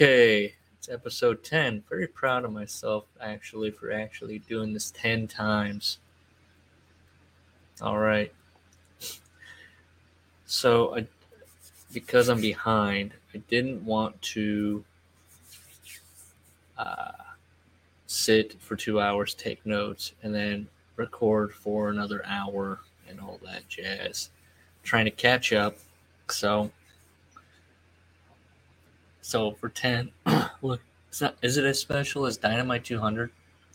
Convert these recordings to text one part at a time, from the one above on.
Okay, it's episode 10. Very proud of myself actually for actually doing this 10 times. All right. So, I, because I'm behind, I didn't want to uh, sit for two hours, take notes, and then record for another hour and all that jazz. trying to catch up. So, so for 10, look, is it as special as Dynamite 200?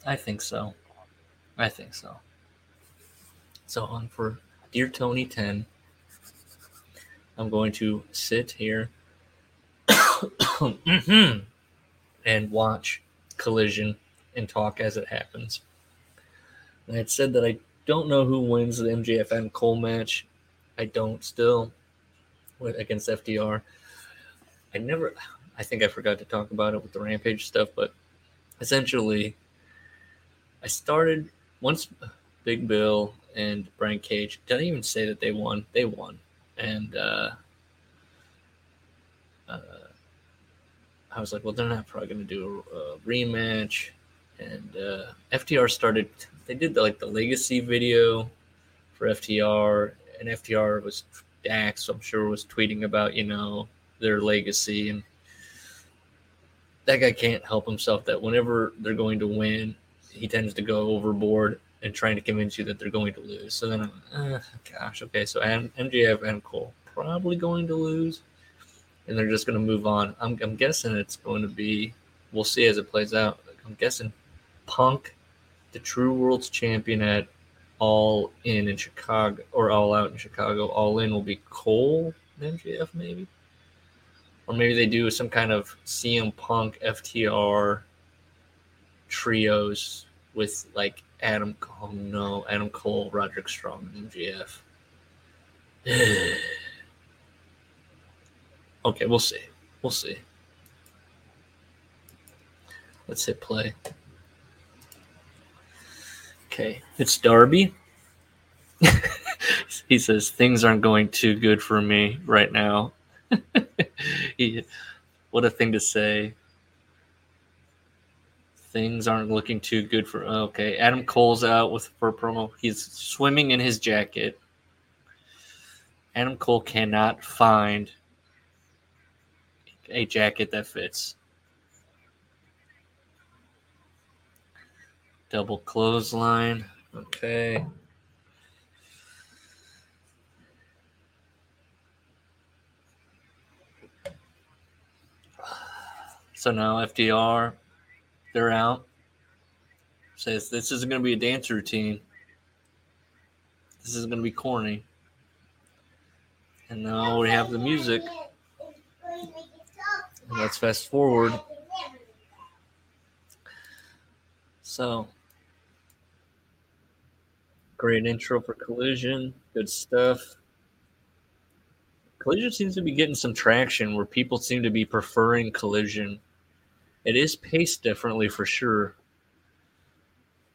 I think so. I think so. So on for Dear Tony 10, I'm going to sit here and watch Collision and talk as it happens. I had said that I don't know who wins the MJF and Cole match. I don't still against FTR. I never, I think I forgot to talk about it with the Rampage stuff, but essentially, I started once Big Bill and Brian Cage didn't even say that they won. They won, and uh, uh, I was like, well, they're not probably going to do a, a, rematch. And uh, FTR started. They did the, like the legacy video for FTR, and FTR was Dax. I'm sure was tweeting about you know their legacy and that guy can't help himself that whenever they're going to win, he tends to go overboard and trying to convince you that they're going to lose. So then I'm, uh, gosh, okay, so MJF and Cole probably going to lose, and they're just going to move on. I'm, I'm guessing it's going to be, we'll see as it plays out. I'm guessing Punk, the True World's champion at All In in Chicago, or All Out in Chicago. All In will be Cole, MJF maybe or maybe they do some kind of CM Punk FTR trios with like Adam. Oh no, Adam Cole, Roderick Strong, MJF. okay, we'll see. We'll see. Let's hit play. Okay, it's Darby. he says things aren't going too good for me right now. what a thing to say. Things aren't looking too good for. Okay, Adam Cole's out with for promo. He's swimming in his jacket. Adam Cole cannot find a jacket that fits. Double clothesline. Okay. So now FTR, they're out. Says this isn't going to be a dance routine. This is going to be corny. And now we have the music. Let's fast forward. So, great intro for Collision. Good stuff. Collision seems to be getting some traction where people seem to be preferring Collision it is paced differently for sure.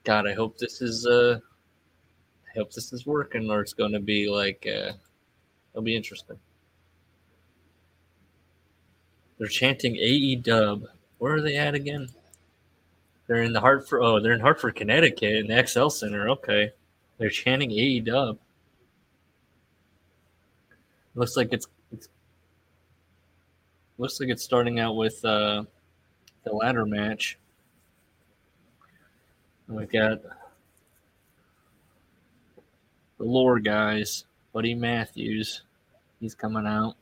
God, I hope this is uh I hope this is working or it's gonna be like uh it'll be interesting. They're chanting AE dub. Where are they at again? They're in the Hartford oh, they're in Hartford, Connecticut in the XL Center. Okay. They're chanting AE dub. Looks like it's, it's looks like it's starting out with uh the ladder match. We've got the lore guys, Buddy Matthews. He's coming out.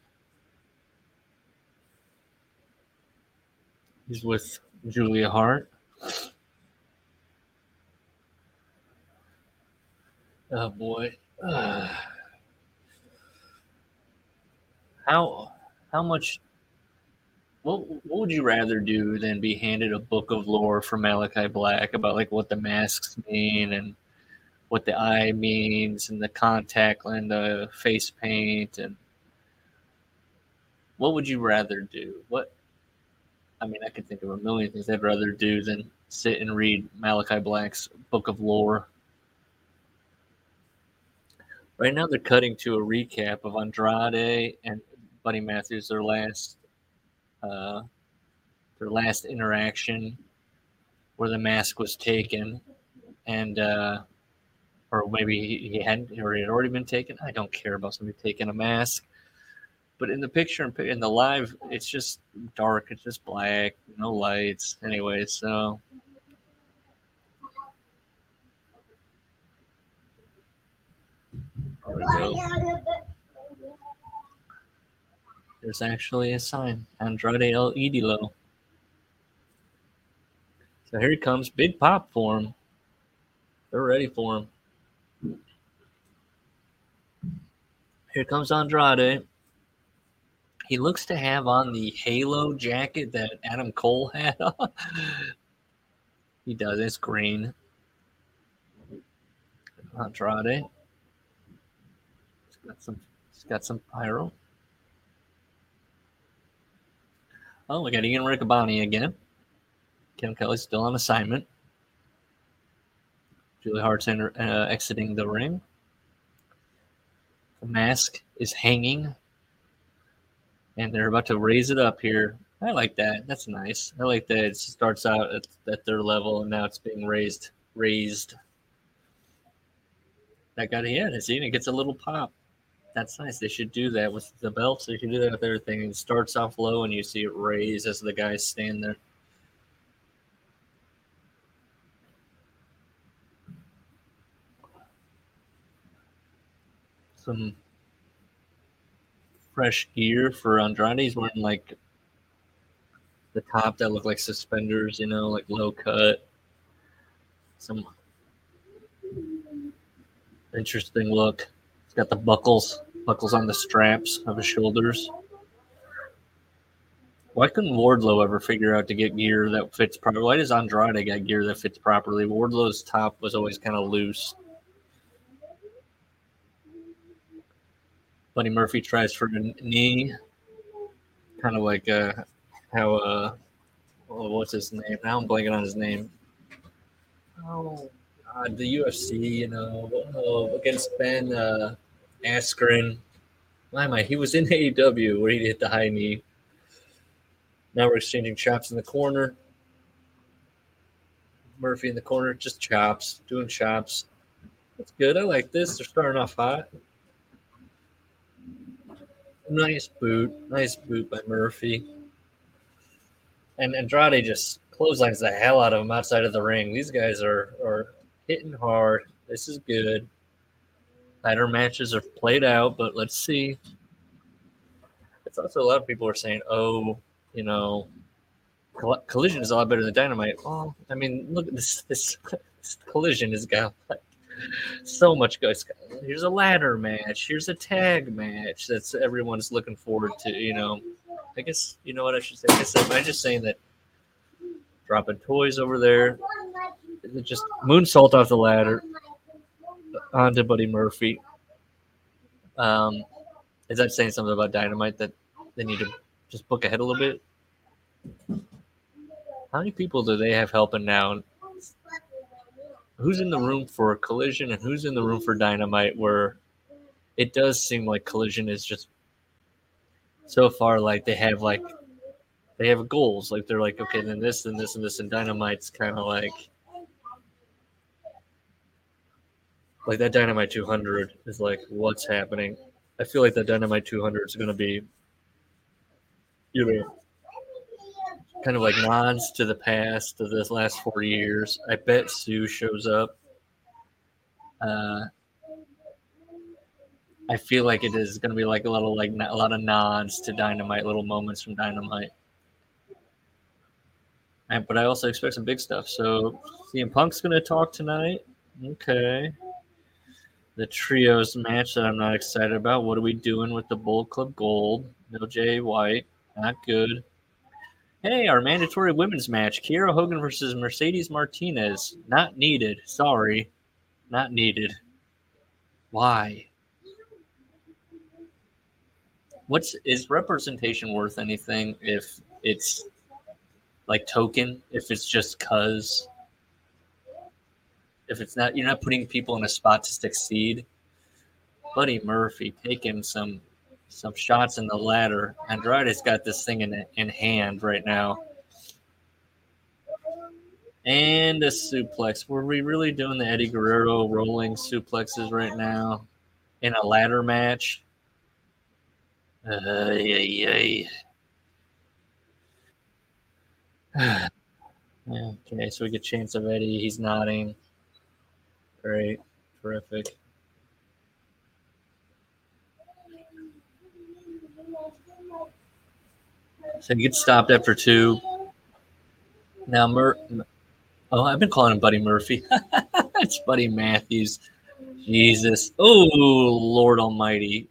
He's with Julia Hart. Oh boy. Uh, how how much what what would you rather do than be handed a book of lore from Malachi Black about like what the masks mean and what the eye means and the contact and the face paint and what would you rather do? What I mean, I could think of a million things I'd rather do than sit and read Malachi Black's book of lore. Right now, they're cutting to a recap of Andrade and Buddy Matthews, their last uh, their last interaction where the mask was taken, and uh, or maybe he, he hadn't, or it had already been taken. I don't care about somebody taking a mask. But in the picture in the live, it's just dark. It's just black, no lights. Anyway, so there we go. There's actually a sign, Andrade El Idolo. So here he comes, big pop for him. They're ready for him. Here comes Andrade. He looks to have on the halo jacket that Adam Cole had on. he does. It's green. Andrade. He's got some. He's got some pyro. Oh, we got Ian Riccaboni again. Kim Kelly's still on assignment. Julie Hart's enter, uh, exiting the ring. The mask is hanging, and they're about to raise it up here. I like that. That's nice. I like that it starts out at, at their level, and now it's being raised. Raised. That got yeah, see, it gets a little pop. That's nice. They should do that with the belts. They should do that with everything. It starts off low, and you see it raise as the guys stand there. some fresh gear for Andrade. He's wearing like the top that look like suspenders, you know, like low cut. Some interesting look. He's got the buckles, buckles on the straps of his shoulders. Why couldn't Wardlow ever figure out to get gear that fits properly? Why does Andrade got gear that fits properly? Wardlow's top was always kind of loose. Buddy Murphy tries for a knee, kind of like uh, how uh, oh, what's his name? Now I'm blanking on his name. Oh, God, the UFC, you know, oh, against Ben uh, Askren. Why am I? He was in AEW where he hit the high knee. Now we're exchanging chops in the corner. Murphy in the corner, just chops, doing chops. That's good. I like this. They're starting off hot. Nice boot. Nice boot by Murphy. And Andrade just clotheslines the hell out of him outside of the ring. These guys are, are hitting hard. This is good. Tighter matches are played out, but let's see. It's also a lot of people are saying, oh, you know, collision is a lot better than dynamite. Well, I mean, look at this. This, this collision has got like so much good. Here's a ladder match. Here's a tag match. That's everyone's looking forward to. You know, I guess you know what I should say. I guess I'm just saying that dropping toys over there. Just moonsault off the ladder onto Buddy Murphy. Um, is that saying something about Dynamite that they need to just book ahead a little bit? How many people do they have helping now? who's in the room for collision and who's in the room for dynamite where it does seem like collision is just so far like they have like they have goals like they're like okay then this and this and this and dynamite's kind of like like that dynamite 200 is like what's happening i feel like that dynamite 200 is going to be you know kind of like nods to the past of this last four years. I bet Sue shows up. Uh, I feel like it is going to be like a little like a lot of nods to Dynamite, little moments from Dynamite. And, but I also expect some big stuff. So CM Punk's going to talk tonight. Okay. The trios match that I'm not excited about. What are we doing with the Bullet Club Gold? No Jay White. Not good. Hey, our mandatory women's match: Kiera Hogan versus Mercedes Martinez. Not needed. Sorry, not needed. Why? What's is representation worth anything if it's like token? If it's just cause? If it's not, you're not putting people in a spot to succeed. Buddy Murphy taking some some shots in the ladder. Andrade's got this thing in in hand right now. And a suplex. Were we really doing the Eddie Guerrero rolling suplexes right now in a ladder match? Uh, yeah, yeah. okay, so we get chance of Eddie. He's nodding. Great. Terrific. So he gets stopped after two. Now, Mur- oh, I've been calling him Buddy Murphy. it's Buddy Matthews. Jesus. Oh, Lord Almighty.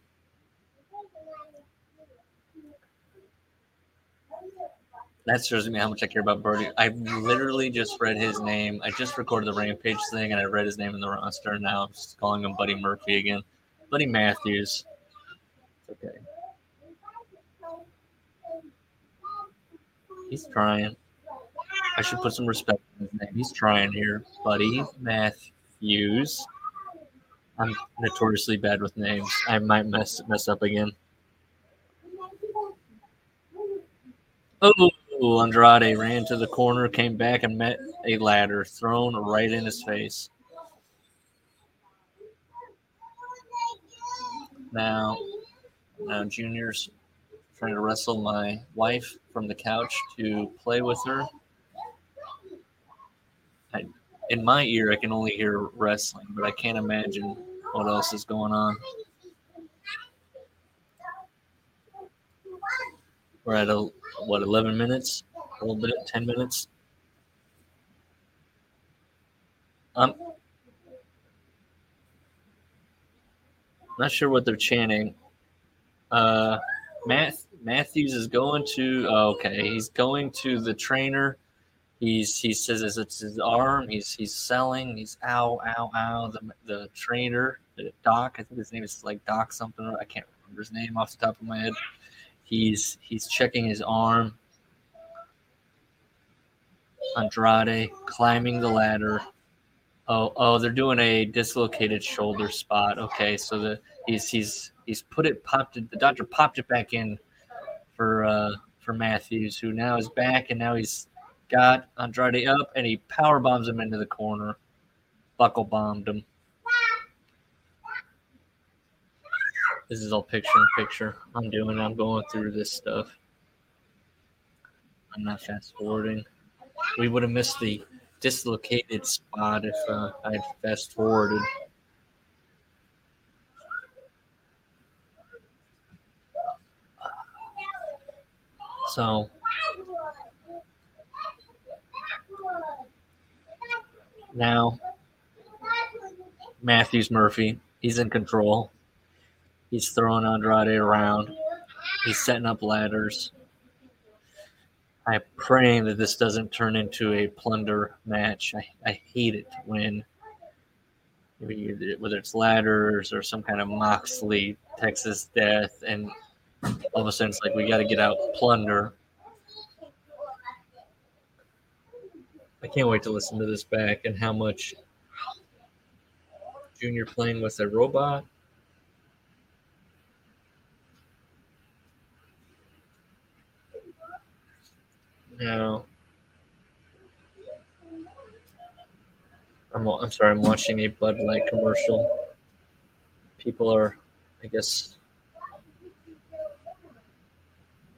That shows me how much I care about Birdie. I literally just read his name. I just recorded the Rampage thing, and I read his name in the roster. And now I'm just calling him Buddy Murphy again. Buddy Matthews. It's okay. He's trying. I should put some respect in his name. He's trying here, Buddy Matthews. I'm notoriously bad with names. I might mess mess up again. Oh, Andrade ran to the corner, came back, and met a ladder thrown right in his face. Now, now Junior's trying to wrestle my wife from the couch to play with her. I, in my ear, I can only hear wrestling, but I can't imagine what else is going on. We're at a what 11 minutes, a little bit, 10 minutes. I'm not sure what they're chanting. Uh, Matt Matthews is going to oh, okay. He's going to the trainer. He's he says it's his arm. He's he's selling. He's ow ow ow. The the trainer, doc. I think his name is like Doc something. I can't remember his name off the top of my head. He's he's checking his arm. Andrade climbing the ladder. Oh, oh, they're doing a dislocated shoulder spot. Okay, so the he's he's he's put it popped it. The doctor popped it back in for uh for Matthews, who now is back and now he's got Andrade up and he power bombs him into the corner. Buckle bombed him. This is all picture in picture. I'm doing. I'm going through this stuff. I'm not fast forwarding. We would have missed the dislocated spot if uh, I had fast forwarded. So now Matthews Murphy, he's in control. He's throwing Andrade around. He's setting up ladders. I'm praying that this doesn't turn into a plunder match. I, I hate it when whether it's ladders or some kind of Moxley Texas death, and all of a sudden it's like we got to get out plunder. I can't wait to listen to this back and how much Junior playing with a robot No. I'm, I'm sorry, I'm watching a Bud Light commercial. People are, I guess,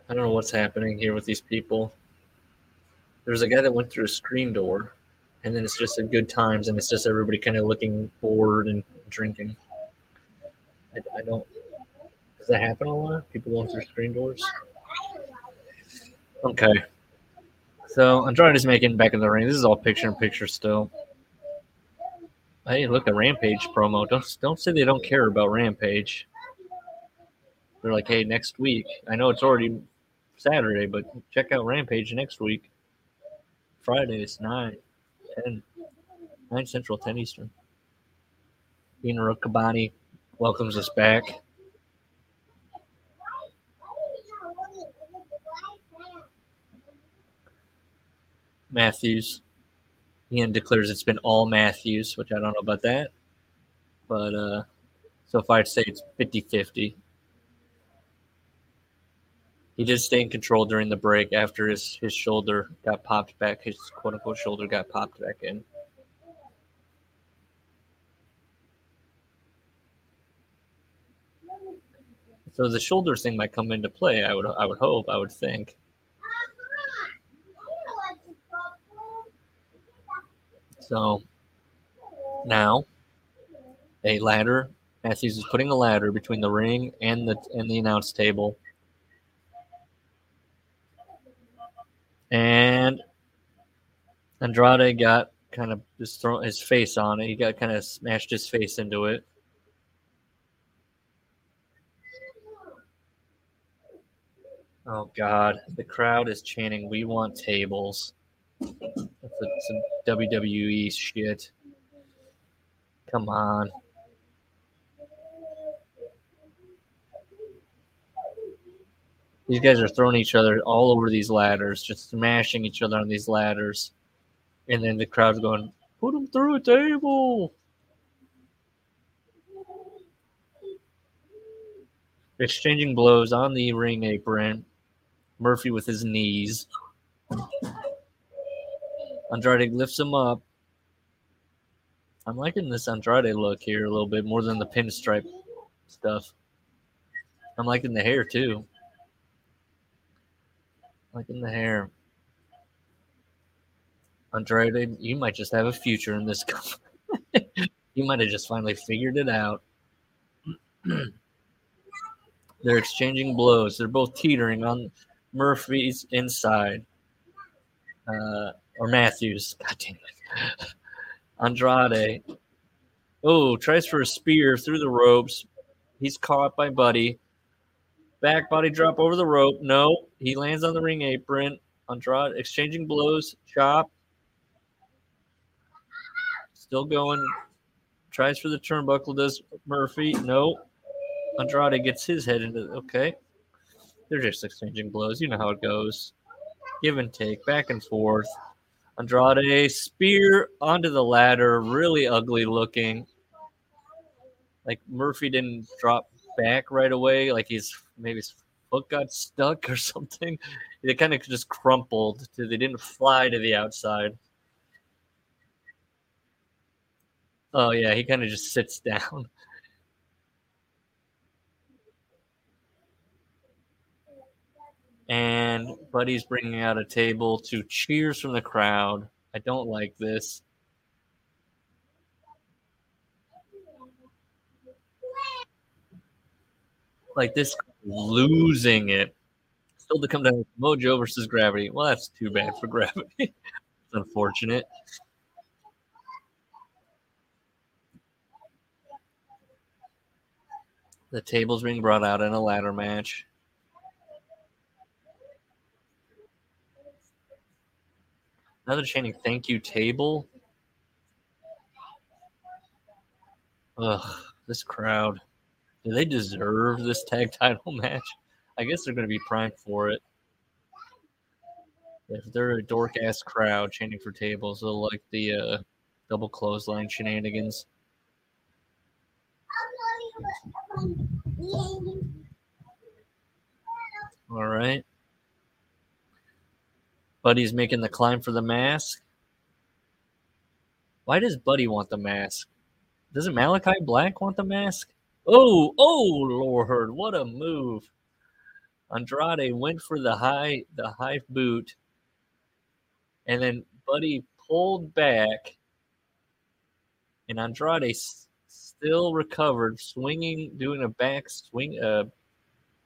I don't know what's happening here with these people. There's a guy that went through a screen door, and then it's just a good times, and it's just everybody kind of looking bored and drinking. I, I don't. Does that happen a lot? People going through screen doors? Okay. So Andrade's making back in the ring. This is all picture in picture still. Hey, look at Rampage promo. Don't don't say they don't care about Rampage. They're like, hey, next week. I know it's already Saturday, but check out Rampage next week. Fridays, 9, 10, 9 Central, 10 Eastern. Gina Riccaboni welcomes us back. Matthews. Ian declares it's been all Matthews, which I don't know about that. But uh, so if I'd say it's 50 50, He did stay in control during the break after his, his shoulder got popped back. His quote unquote shoulder got popped back in. So the shoulder thing might come into play. I would I would hope. I would think. So now a ladder. Matthews is putting a ladder between the ring and the and the announce table. And Andrade got kind of just thrown his face on it. He got kind of smashed his face into it. Oh God, the crowd is chanting, "We want tables." Some WWE shit. Come on. These guys are throwing each other all over these ladders, just smashing each other on these ladders. And then the crowd's going, put them through a table. Exchanging blows on the ring apron. Murphy with his knees. Andrade lifts him up. I'm liking this Andrade look here a little bit more than the pinstripe stuff. I'm liking the hair too. Liking the hair. Andrade, you might just have a future in this company. you might have just finally figured it out. They're exchanging blows. They're both teetering on Murphy's inside. Uh, or Matthews. God damn it. Andrade. Oh, tries for a spear through the ropes. He's caught by Buddy. Back body drop over the rope. No, he lands on the ring apron. Andrade exchanging blows. Chop. Still going. Tries for the turnbuckle. Does Murphy? No. Andrade gets his head into. Okay. They're just exchanging blows. You know how it goes. Give and take, back and forth. Andrade spear onto the ladder, really ugly looking. Like Murphy didn't drop back right away, like he's maybe his foot got stuck or something. They kind of just crumpled. They didn't fly to the outside. Oh yeah, he kind of just sits down. And Buddy's bringing out a table to cheers from the crowd. I don't like this. Like this, losing it. Still to come down with Mojo versus Gravity. Well, that's too bad for Gravity. it's unfortunate. The table's being brought out in a ladder match. Another chanting thank you table. Ugh, this crowd. Do they deserve this tag title match? I guess they're going to be primed for it. If they're a dork ass crowd chanting for tables, they'll like the uh, double clothesline shenanigans. All right. Buddy's making the climb for the mask. Why does Buddy want the mask? Doesn't Malachi Black want the mask? Oh, oh Lord, what a move. Andrade went for the high the high boot. And then Buddy pulled back. And Andrade still recovered, swinging, doing a back swing, uh,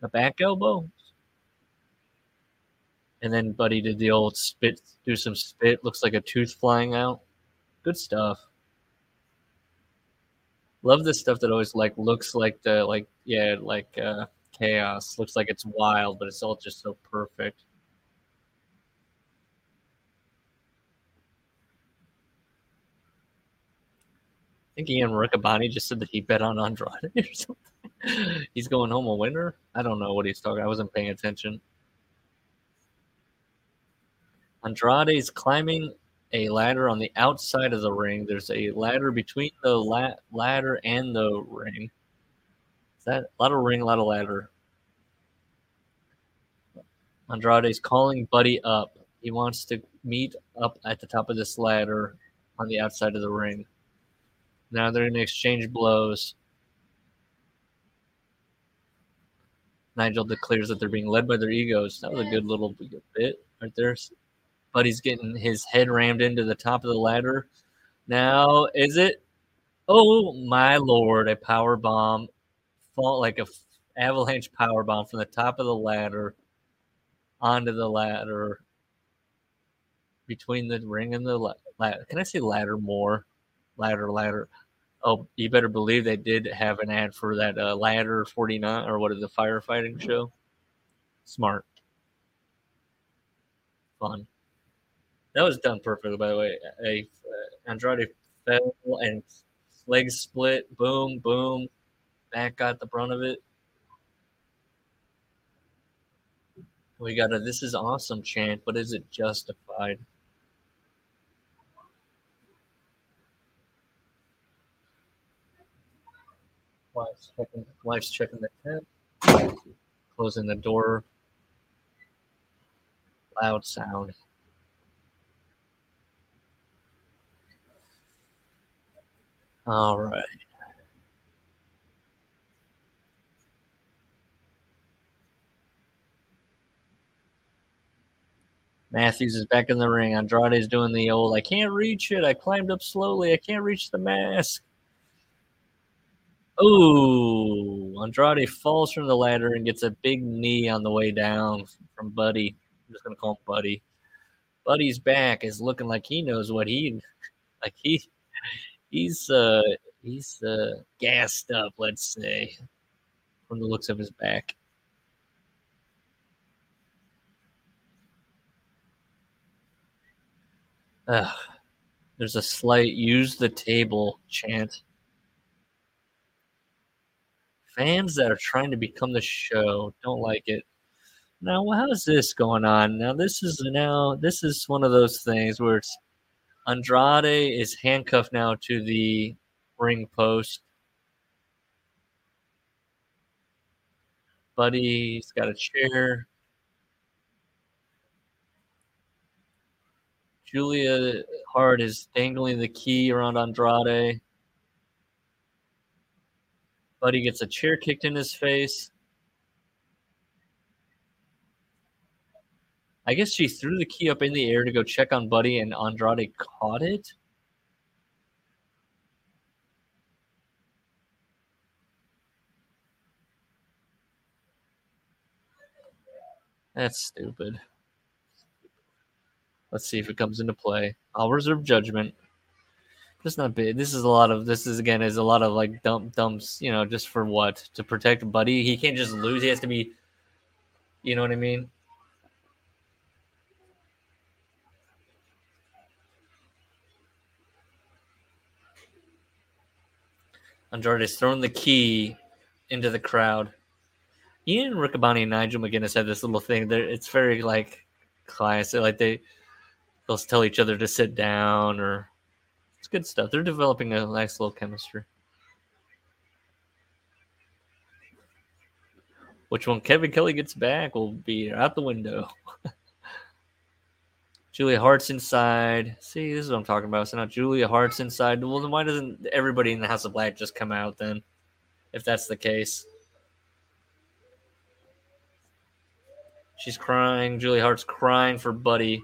a back elbow, and then Buddy did the old spit, do some spit. Looks like a tooth flying out. Good stuff. Love this stuff that always like looks like the like yeah like uh, chaos. Looks like it's wild, but it's all just so perfect. I think Ian Riccaboni just said that he bet on Andrade or something. He's going home a winner. I don't know what he's talking. I wasn't paying attention. Andrade is climbing a ladder on the outside of the ring. There's a ladder between the la- ladder and the ring. Is that a lot of ring, a lot of ladder? Andrade's calling Buddy up. He wants to meet up at the top of this ladder on the outside of the ring. Now they're going to exchange blows. Nigel declares that they're being led by their egos. That was a good little bit right there. Buddy's getting his head rammed into the top of the ladder. Now, is it? Oh my lord! A power bomb, fall like a avalanche power bomb from the top of the ladder onto the ladder between the ring and the ladder. Can I say ladder more? Ladder, ladder. Oh, you better believe they did have an ad for that uh, ladder 49 or what is the firefighting show? Smart. Fun. That was done perfectly, by the way. A, uh, Andrade fell and legs split. Boom, boom. Back got the brunt of it. We got a "This is awesome" chant, but is it justified? Wife's checking. Wife's checking the tent. Closing the door. Loud sound. All right. Matthews is back in the ring. Andrade's doing the old, I can't reach it. I climbed up slowly. I can't reach the mask. Oh, Andrade falls from the ladder and gets a big knee on the way down from Buddy. I'm just to call him Buddy. Buddy's back is looking like he knows what he like he he's uh he's uh gassed up, let's say, from the looks of his back. Ugh. There's a slight use the table chant. Fans that are trying to become the show don't like it. Now, how's this going on? Now, this is now this is one of those things where it's Andrade is handcuffed now to the ring post. Buddy's got a chair. Julia Hart is dangling the key around Andrade. Buddy gets a chair kicked in his face. I guess she threw the key up in the air to go check on Buddy, and Andrade caught it. That's stupid. Let's see if it comes into play. I'll reserve judgment. This not big. This is a lot of. This is again is a lot of like dump dumps. You know, just for what to protect Buddy. He can't just lose. He has to be. You know what I mean? Andrade's thrown the key into the crowd. Ian Riccaboni and Nigel McGuinness had this little thing. There, it's very like classic. Like they they'll tell each other to sit down or it's good stuff. They're developing a nice little chemistry. Which when Kevin Kelly gets back will be out the window. Julia Hart's inside. See, this is what I'm talking about. So now Julia Hart's inside. Well, then why doesn't everybody in the House of Black just come out then? If that's the case. She's crying. Julia Hart's crying for Buddy.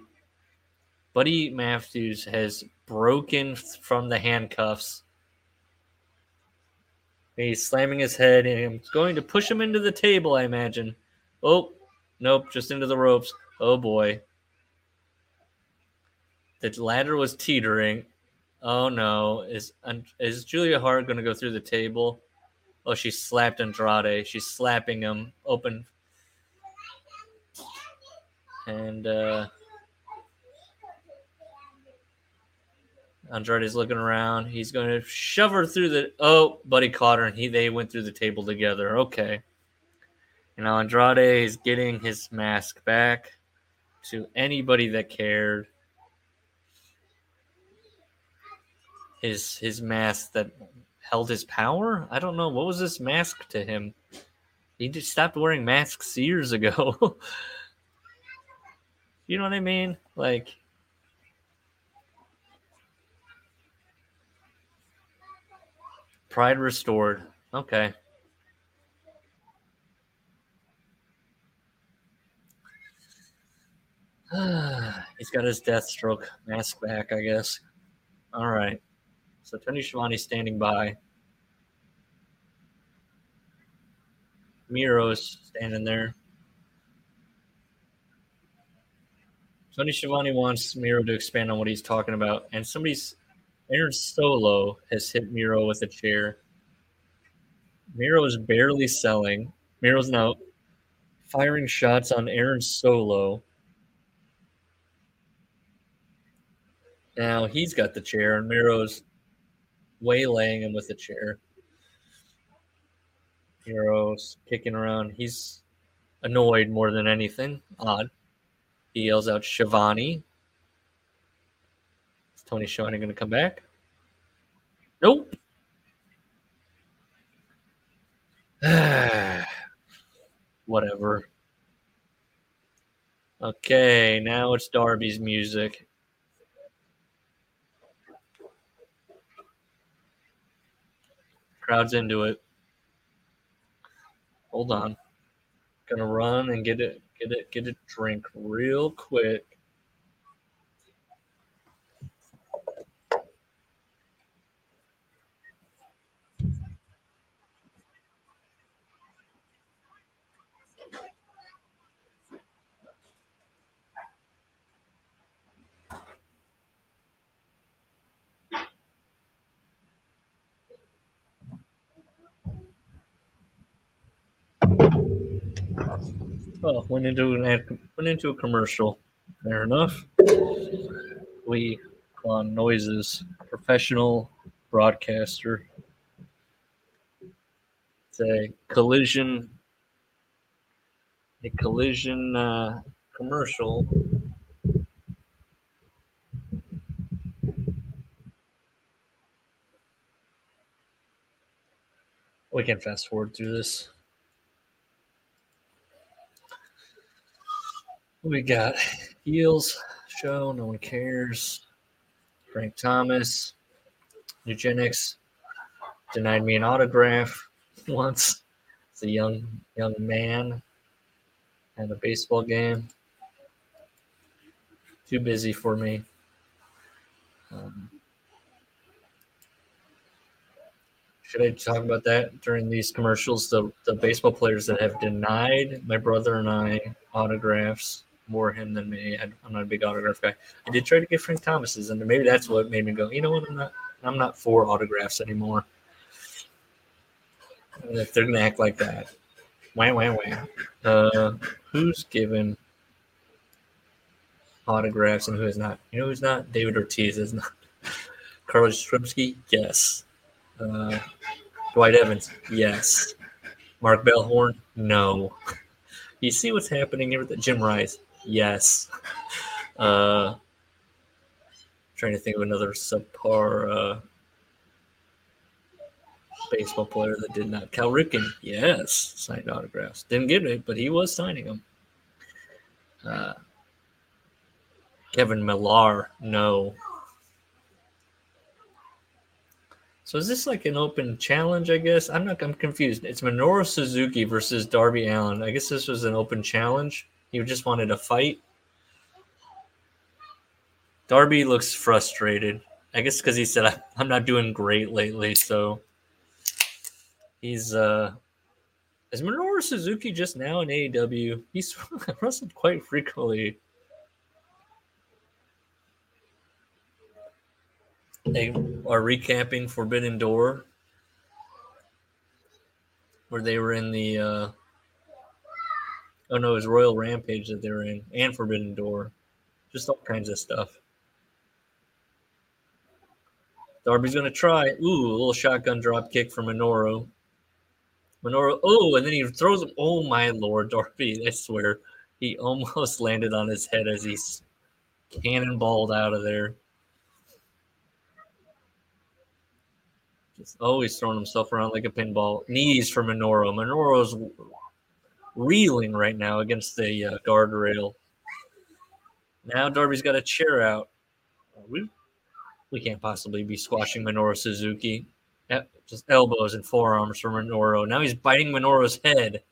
Buddy Matthews has broken from the handcuffs. He's slamming his head and he's going to push him into the table, I imagine. Oh, nope, just into the ropes. Oh boy. The ladder was teetering. Oh no. Is is Julia Hart going to go through the table? Oh, she slapped Andrade. She's slapping him open. And uh Andrade's looking around. He's going to shove her through the. Oh, Buddy caught her, and he they went through the table together. Okay. And Andrade is getting his mask back to anybody that cared. His his mask that held his power. I don't know what was this mask to him. He just stopped wearing masks years ago. You know what I mean? Like, pride restored. Okay. He's got his Deathstroke mask back, I guess. All right. So Tony Schiavone standing by. Miro's standing there. Tony Schiavone wants Miro to expand on what he's talking about, and somebody's Aaron Solo has hit Miro with a chair. Miro is barely selling. Miro's now firing shots on Aaron Solo. Now he's got the chair, and Miro's waylaying him with a chair. Miro's kicking around. He's annoyed more than anything. Odd. He yells out Schiavone. Is Tony Schiavone going to come back? Nope. Whatever. Okay, now it's Darby's music. Crowd's into it. Hold on. Gonna run and get it, get it, get a drink real quick. Oh, went into an ad, went into a commercial. Fair enough. We on noises, professional broadcaster. It's a collision, a collision uh, commercial. We can fast forward through this. We got Heels show, no one cares. Frank Thomas, Eugenics denied me an autograph once. It's a young young man at a baseball game. Too busy for me. Um, should I talk about that during these commercials? The the baseball players that have denied my brother and I autographs more him than me. I, am not a big autograph guy. I did try to get Frank Thomas's, and maybe that's what made me go. You know what? I'm not. I'm not for autographs anymore. If they're gonna act like that, wham wham wham. Uh, who's given autographs and who is not? You know who's not? David Ortiz is not. Carlos Yastrzemski, yes. Uh, Dwight Evans, yes. Mark Bellhorn, no. You see what's happening here with Jim Rice? Yes. Uh, trying to think of another subpar uh, baseball player that did not. Cal Ripken, yes, signed autographs. Didn't get it, but he was signing them. Uh, Kevin Millar, no. So is this like an open challenge? I guess I'm not. I'm confused. It's Minoru Suzuki versus Darby Allin. I guess this was an open challenge. He just wanted a fight. Darby looks frustrated. I guess because he said I'm not doing great lately, so he's uh is Minoru Suzuki just now in AEW? He's wrestled quite frequently. They are recapping Forbidden Door, where they were in the uh, Oh no, it was Royal Rampage that they were in, and Forbidden Door, just all kinds of stuff. Darby's gonna try. Ooh, a little shotgun drop kick from Minoru. Minoru. Oh, and then he throws him. Oh my lord, Darby! I swear, he almost landed on his head as he's cannonballed out of there. Just always throwing himself around like a pinball. Knees for Minoru. Minoru's reeling right now against the uh, guardrail. Now Darby's got a chair out. We, we can't possibly be squashing Minoru Suzuki. Just elbows and forearms for Minoru. Now he's biting Minoru's head.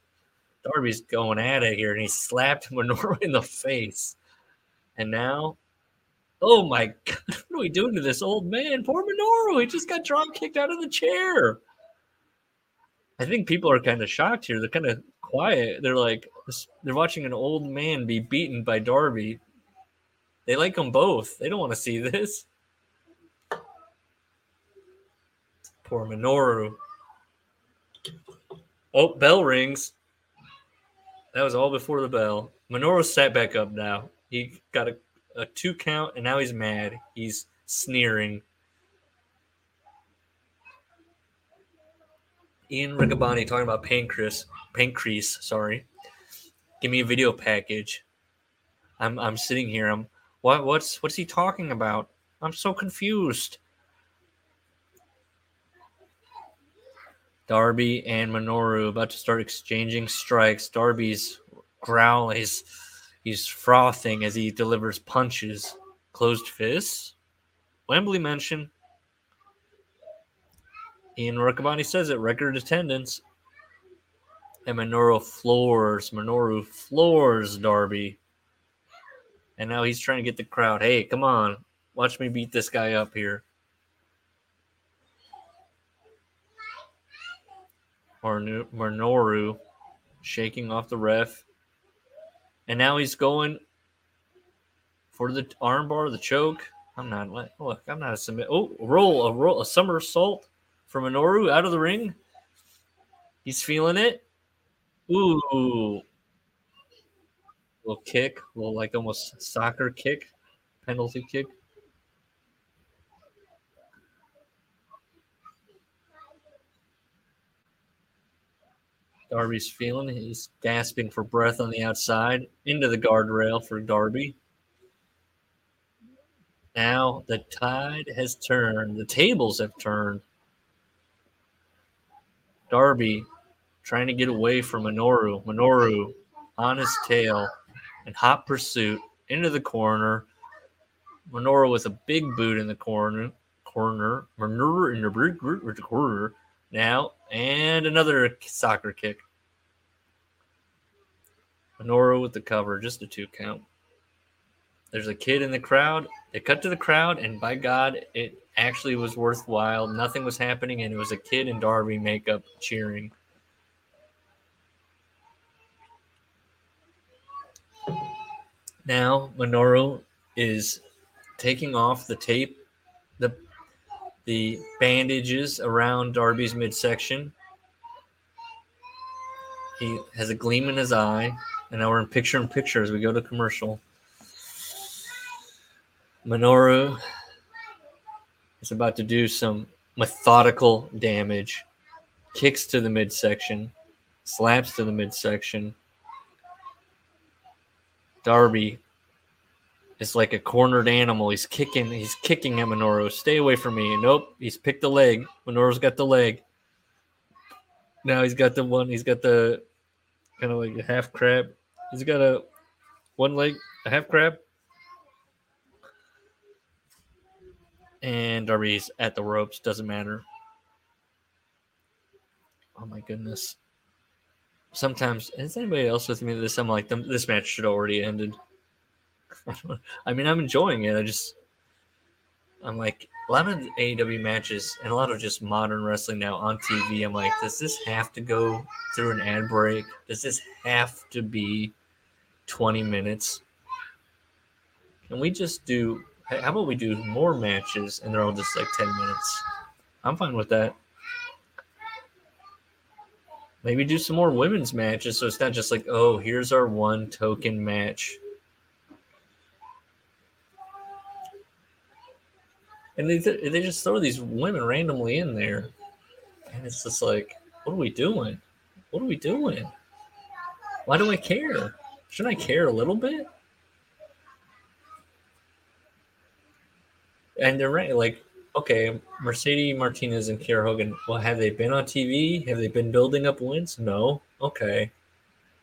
Darby's going at it here, and he slapped Minoru in the face. And now, oh my God, what are we doing to this old man? Poor Minoru. He just got drop kicked out of the chair. I think people are kind of shocked here. They're kind of quiet. They're like, they're watching an old man be beaten by Darby. They like them both. They don't want to see this. Poor Minoru. Oh, bell rings. That was all before the bell. Minoru sat back up now. He got a, a two count, and now he's mad. He's sneering. Ian Riccaboni talking about pancreas, pancreas. Sorry, give me a video package. I'm I'm sitting here. I'm what what's what's he talking about? I'm so confused. Darby and Minoru about to start exchanging strikes. Darby's growling. He's, he's frothing as he delivers punches. Closed fists. Wembley mention. Ian Riccaboni says it. Record attendance. And Minoru floors. Minoru floors Darby. And now he's trying to get the crowd. Hey, come on. Watch me beat this guy up here. Minoru shaking off the ref. And now he's going for the armbar, the choke. I'm not look, I'm not a submit. Oh, roll, a roll, a somersault from Minoru out of the ring. He's feeling it. Ooh. Little kick, little like almost soccer kick, penalty kick. Darby's feeling. He's gasping for breath on the outside into the guardrail for Darby. Now the tide has turned. The tables have turned. Darby trying to get away from Minoru. Minoru on his tail in hot pursuit into the corner. Minoru with a big boot in the corner. Corner. Minoru in the corner now, and another soccer kick. Minoru with the cover, just a two count. There's a kid in the crowd. They cut to the crowd, and by God, it actually was worthwhile. Nothing was happening, and it was a kid in Darby makeup cheering. Now Minoru is taking off the tape, the the bandages around Darby's midsection. He has a gleam in his eye, and now we're in picture in picture as we go to commercial. Minoru is about to do some methodical damage. Kicks to the midsection, slaps to the midsection. Darby is like a cornered animal. He's kicking. He's kicking at Minoru. Stay away from me. Nope. He's picked the leg. Minoru's got the leg. Now he's got the one. He's got the kind of like a half crab. He's got a one leg, a half crab. And Darby's at the ropes. Doesn't matter. Oh my goodness. Sometimes is anybody else with me this? I'm like, this match should already ended. I mean, I'm enjoying it. I just, I'm like, a lot of AEW matches and a lot of just modern wrestling now on TV. I'm like, does this have to go through an ad break? Does this have to be 20 minutes? Can we just do, how about we do more matches and they're all just like 10 minutes? I'm fine with that. Maybe do some more women's matches so it's not just like, oh, here's our one token match and they they just throw these women randomly in there, and it's just like, what are we doing? What are we doing? Why do I care? Shouldn't I care a little bit? And they're right, like, okay, Mercedes Martinez and Kiera Hogan. Well, have they been on TV? Have they been building up wins? No. Okay.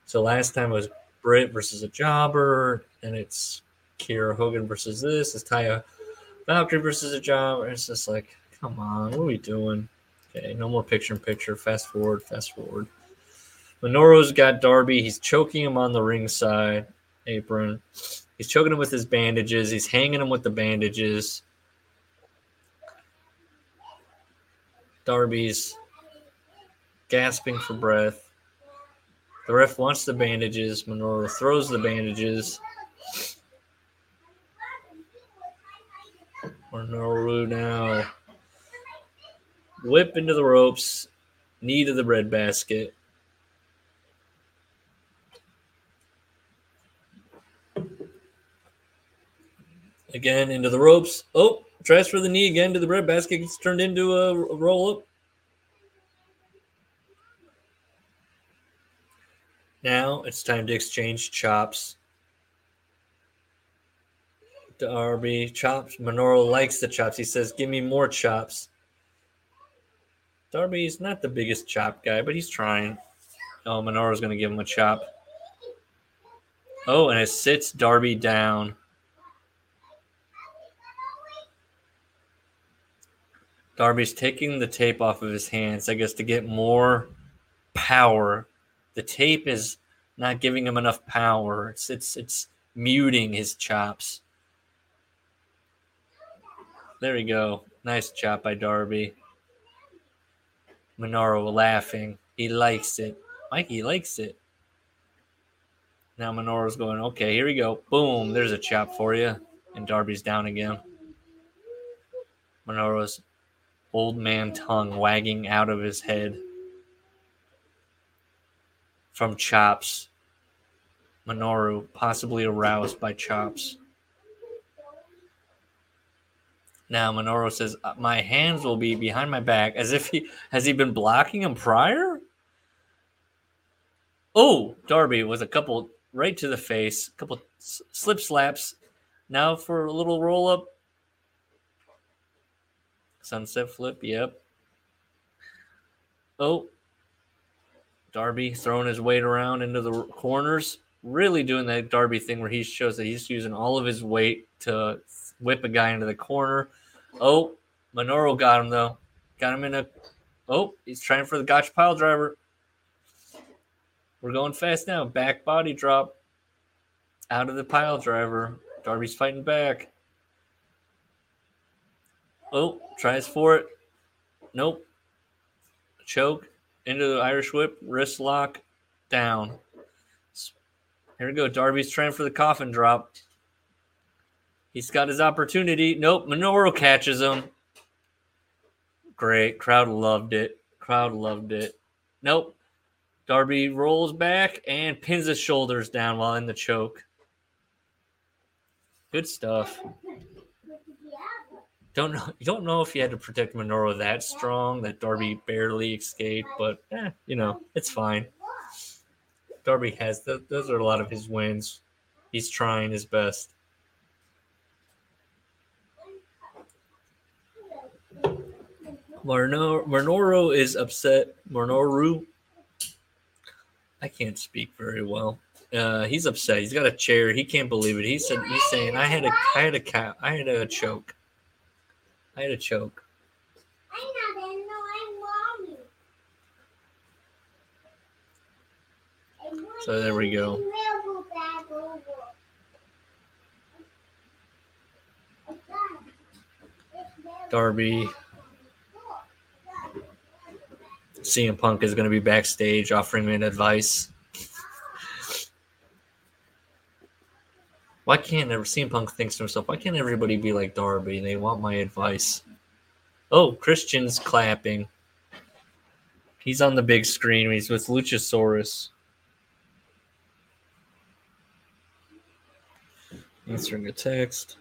So last time was Britt versus a jobber, and it's Kiera Hogan versus this. It's Taya Valkyrie versus a job. It's just like, come on, what are we doing? Okay, no more picture in picture. Fast forward, fast forward. Minoru's got Darby. He's choking him on the ringside apron. He's choking him with his bandages. He's hanging him with the bandages. Darby's gasping for breath. The ref wants the bandages. Minoru throws the bandages. Minoru now. Whip into the ropes. Knee to the bread basket. Again into the ropes. Oh, tries for the knee again to the bread basket. Gets turned into a, a roll up. Now it's time to exchange chops. Darby chops. Minoru likes the chops. He says, "Give me more chops." Darby's not the biggest chop guy, but he's trying. Oh, Minoru's going to give him a chop. Oh, and it sits Darby down. Darby's taking the tape off of his hands, I guess, to get more power. The tape is not giving him enough power. It's it's it's muting his chops. There we go. Nice chop by Darby. Minoru laughing. He likes it. Mikey likes it. Now Minoru's going, okay, here we go. Boom, there's a chop for you. And Darby's down again. Minoru's old man tongue wagging out of his head from chops. Minoru possibly aroused by chops. Now Minoru says, uh, "My hands will be behind my back, as if he has he been blocking him prior." Oh, Darby with a couple right to the face, a couple slip slaps. Now for a little roll up. Sunset flip, yep. Oh, Darby throwing his weight around into the corners, really doing that Darby thing where he shows that he's using all of his weight to whip a guy into the corner. Oh, Minoru got him though. Got him in a. Oh, he's trying for the gotch pile driver. We're going fast now. Back body drop. Out of the pile driver. Darby's fighting back. Oh, tries for it. Nope. Choke into the Irish whip. Wrist lock. Down. Here we go. Darby's trying for the coffin drop. He's got his opportunity. Nope. Minoru catches him. Great. Crowd loved it. Crowd loved it. Nope. Darby rolls back and pins his shoulders down while in the choke. Good stuff. Don't know. You don't know if you had to protect Minoru that strong that Darby barely escaped, but eh, you know it's fine. Darby has the, those are a lot of his wins. He's trying his best. Minoru is upset. Minoru, I can't speak very well. Uh, he's upset. He's got a chair. He can't believe it. He said he's saying I had a I had a cat I had a choke. I had a choke. I'm not annoying, mommy. So there we go. Darby CM Punk is going to be backstage offering me advice. Why can't ever CM Punk thinks to himself, why can't everybody be like Darby? They want my advice. Oh, Christian's clapping. He's on the big screen. He's with Luchasaurus. Answering a text.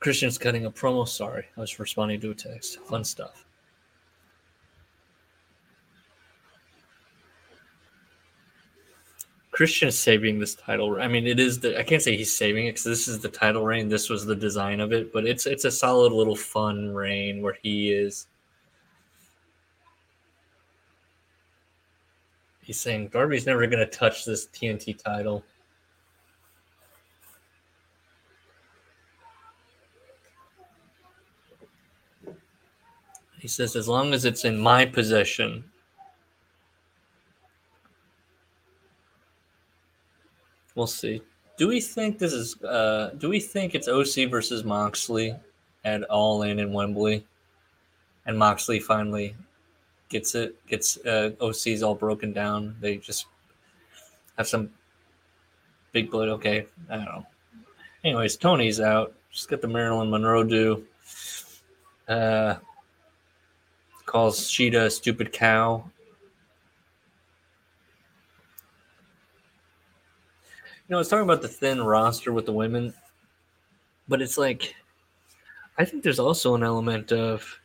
Christian's cutting a promo. Sorry, I was responding to a text. Fun stuff. Christian's saving this title. I mean, it is the I can't say he's saving it because this is the title reign. This was the design of it, but it's it's a solid little fun reign where he is. He's saying Darby's never going to touch this TNT title. He says, as long as it's in my possession, We'll see. Do we think this is? Uh, do we think it's OC versus Moxley at All In in Wembley, and Moxley finally gets it? Gets uh, OC's all broken down. They just have some big blood. Okay, I don't know. Anyways, Toni's out. Just got the Marilyn Monroe do. Uh, calls Shida a stupid cow You know, I was talking about the thin roster with the women, but it's like I think there's also an element of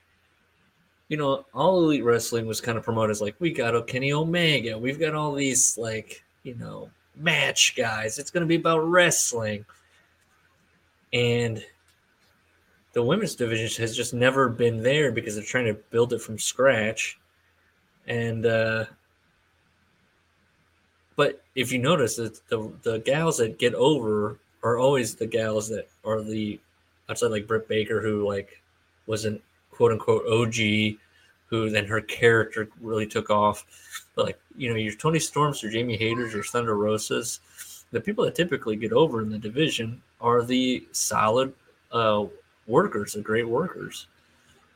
you know, all elite wrestling was kind of promoted as like we got Kenny Omega, we've got all these like, you know, match guys. It's gonna be about wrestling. And the women's division has just never been there because they're trying to build it from scratch. And uh but if you notice that the the gals that get over are always the gals that are the outside like Britt Baker who like was an quote unquote OG who then her character really took off. But like, you know, your Toni Storms or Jamie Hayters or Thunder Rosas, the people that typically get over in the division are the solid uh, workers, are great workers.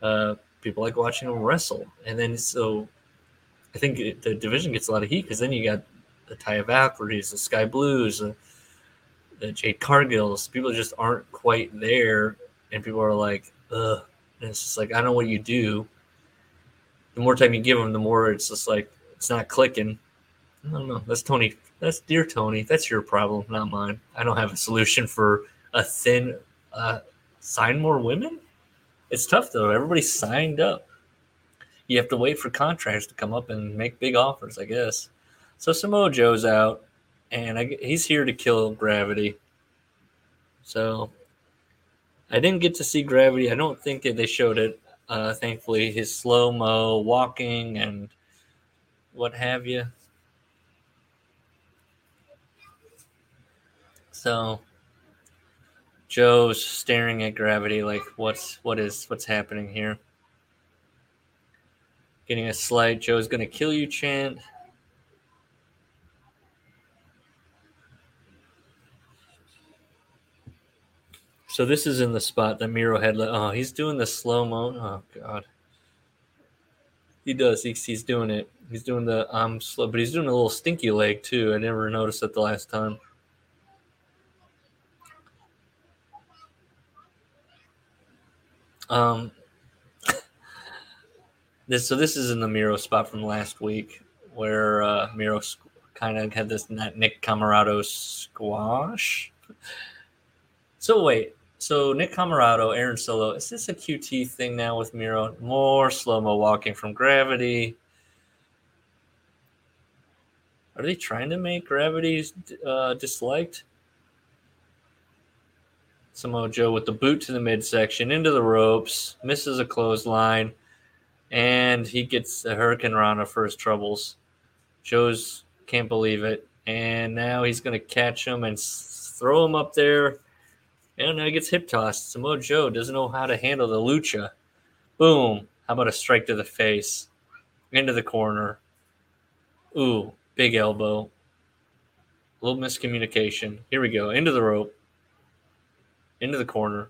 Uh, people like watching them wrestle. And then so I think the division gets a lot of heat because then you got the Taya Valkyries, the Skye Blues, the, the Jade Cargills. People just aren't quite there, and people are like, ugh. And it's just like, I don't know what you do. The more time you give them, the more it's just like, it's not clicking. I don't know. That's Tony. That's dear Tony. That's your problem, not mine. I don't have a solution for a thin. Uh, sign more women. It's tough though. Everybody's signed up. You have to wait for contracts to come up and make big offers, I guess. So Samoa Joe's out, and I, he's here to kill Gravity. So I didn't get to see Gravity. I don't think they showed it. Uh, thankfully, his slow mo walking and what have you. So Joe's staring at Gravity like, what's what is what's happening here? Getting a slight Joe's gonna kill you chant. So this is in the spot that Miro had. Oh, he's doing the slow mo. Oh God, he does. He's, he's doing it. He's doing the um slow, but he's doing a little stinky leg too. I never noticed that the last time. Um, this so this is in the Miro spot from last week where uh, Miro kind of had this Nick Comoroto squash. So wait, so Nick Comoroto, Aaron Solo, is this a QT thing now with Miro? More slow mo walking from gravity. Are they trying to make gravity uh, disliked? Samoa Joe with the boot to the midsection into the ropes, misses a clothesline, and he gets the hurricanrana for his troubles. Joe's can't believe it, and now he's going to catch him and throw him up there and now he gets hip tossed. Samoa Joe doesn't know how to handle the lucha. Boom. How about a strike to the face? Into the corner. Ooh, big elbow. A little miscommunication. Here we go. Into the rope. Into the corner.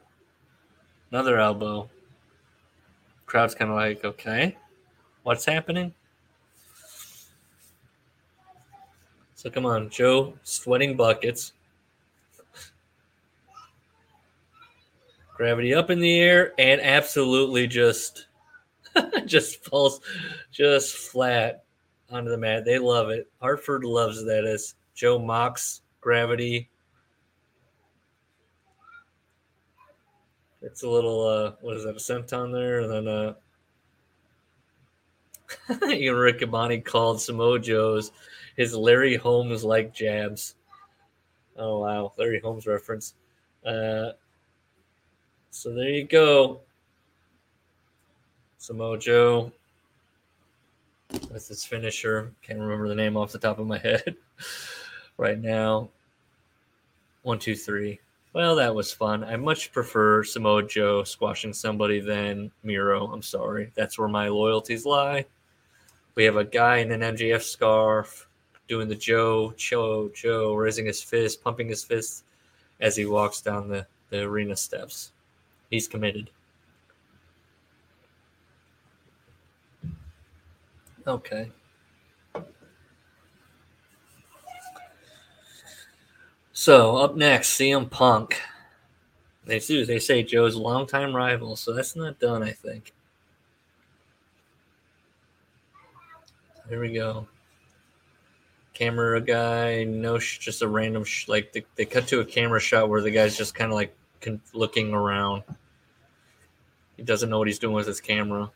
Another elbow. Crowd's kind of like, okay, what's happening? So come on, Joe, sweating buckets. Gravity up in the air and absolutely just just falls just flat onto the mat. They love it. Hartford loves that as Joe mocks gravity. It's a little uh what is that, a senton there, and then uh Even Riccaboni called Samoa Joe's his Larry Holmes like jabs. Oh wow, Larry Holmes reference. Uh, so there you go. Samoa Joe with his finisher. Can't remember the name off the top of my head right now. One, two, three. Well, that was fun. I much prefer Samoa Joe squashing somebody than Miro. I'm sorry. That's where my loyalties lie. We have a guy in an MJF scarf doing the Joe, Joe, Joe, raising his fist, pumping his fist as he walks down the, the arena steps. He's committed. Okay. So up next, CM Punk. They do. They say Joe's longtime rival, so that's not done. I think. Here we go. Camera guy, no, sh- just a random sh- like they, they cut to a camera shot where the guy's just kind of like con- looking around. He doesn't know what he's doing with his camera.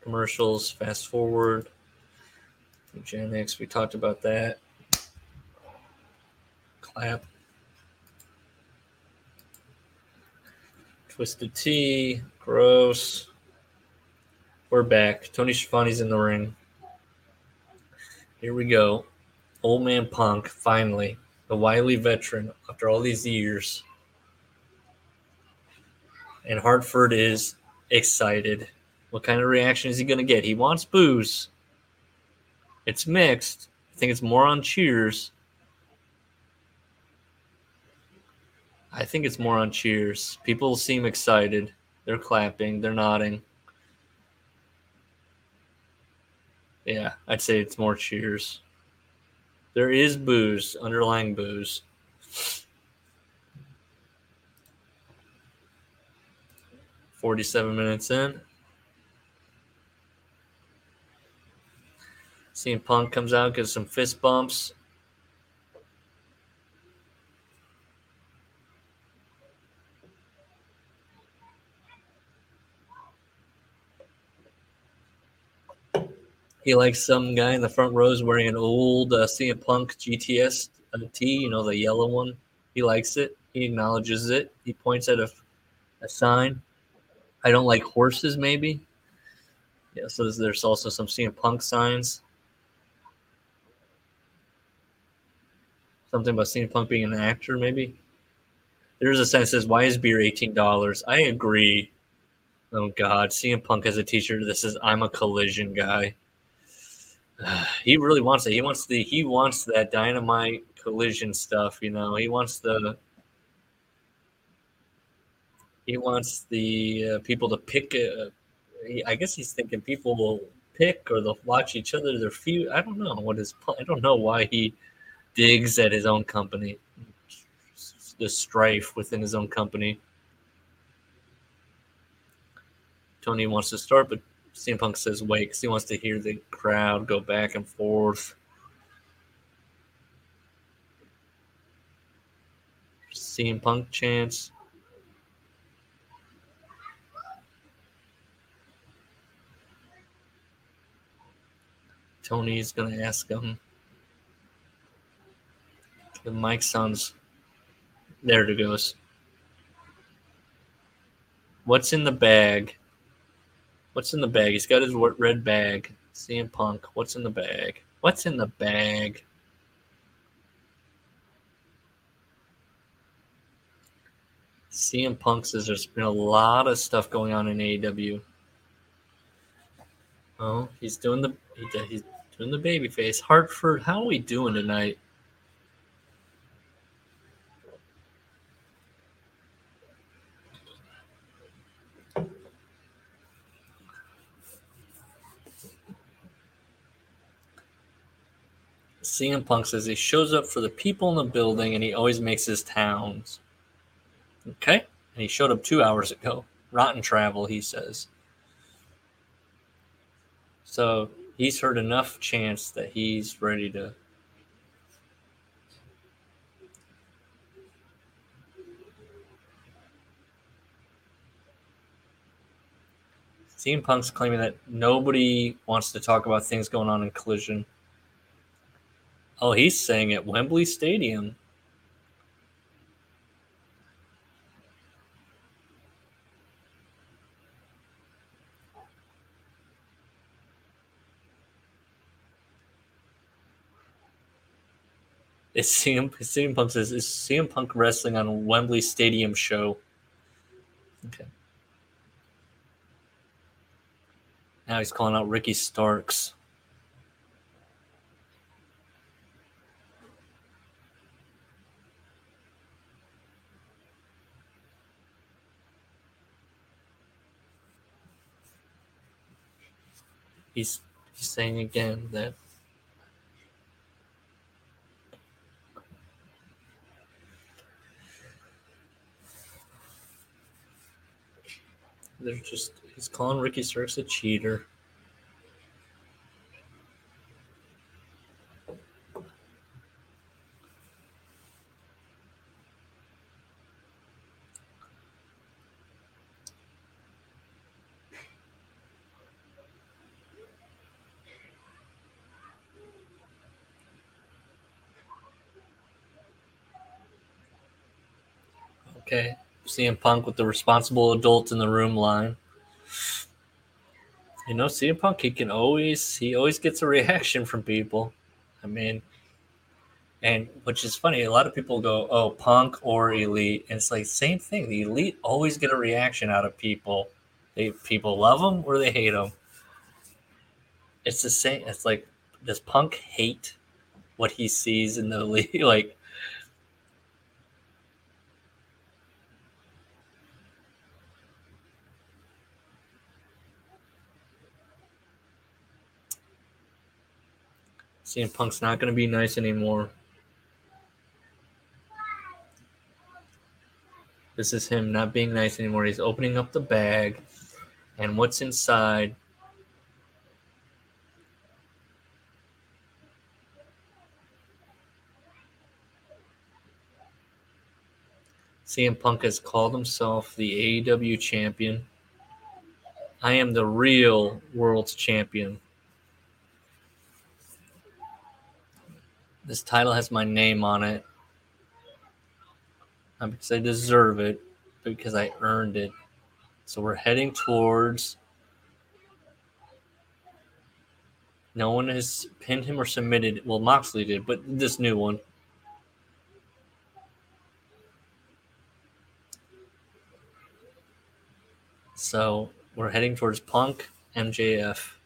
Commercials, fast forward. Gen X, we talked about that. Clap. Twisted Tea, gross. We're back. Tony Schiavone's in the ring. Here we go. Old man Punk, finally. The wily veteran after all these years. And Hartford is excited. What kind of reaction is he going to get? He wants booze. It's mixed. I think it's more on cheers. I think it's more on cheers. People seem excited. They're clapping, they're nodding. Yeah, I'd say it's more cheers. There is booze, underlying booze. Forty-seven minutes in. CM Punk comes out, gives some fist bumps. He likes some guy in the front rows wearing an old uh, CM Punk GTS uh, tee, you know, the yellow one. He likes it. He acknowledges it. He points at a, a sign. I don't like horses, maybe. Yeah, so there's, also some CM Punk signs. Something about CM Punk being an actor, maybe. There's a sign that says, "Why is beer eighteen dollars?" I agree. Oh God, CM Punk has a T-shirt. This is "I'm a collision guy." he really wants it. He wants the he wants that dynamite collision stuff. You know, he wants the he wants the uh, people to pick. Uh, I guess he's thinking people will pick or they'll watch each other. Their few. I don't know what his. I don't know why he digs at his own company. The strife within his own company. Tony wants to start, but CM Punk says wait because he wants to hear the crowd go back and forth. CM Punk chants. Tony's gonna ask him. The mic sounds. There it goes. What's in the bag? What's in the bag? He's got his red bag. CM Punk. What's in the bag? What's in the bag? CM Punk says there's been a lot of stuff going on in AEW. Oh, he's doing the he, he's doing the baby face. Hartford, how are we doing tonight? CM Punk says he shows up for the people in the building and he always makes his towns. Okay. And he showed up two hours ago. Rotten travel, he says. So he's heard enough chance that he's ready to. CM Punk's claiming that nobody wants to talk about things going on in Collision. Oh, he's saying at Wembley Stadium. Is CM, CM Punk says, is CM Punk wrestling on Wembley Stadium show? Okay. Now he's calling out Ricky Starks. He's he's saying again that they're just he's calling Ricky Starks a cheater. Okay. CM Punk with the responsible adult in the room line. You know, CM Punk, he can always he always gets a reaction from people. I mean, and which is funny, a lot of people go, "Oh, Punk or Elite," and it's like same thing. The Elite always get a reaction out of people. They people love them or they hate them. It's the same. It's like, does Punk hate what he sees in the Elite? like, CM Punk's not going to be nice anymore. This is him not being nice anymore. He's opening up the bag, and what's inside? CM Punk has called himself the AEW champion. I am the real world's champion. This title has my name on it. Because I deserve it, because I earned it. So we're heading towards. No one has pinned him or submitted. Well, Moxley did, but this new one. So we're heading towards Punk MJF.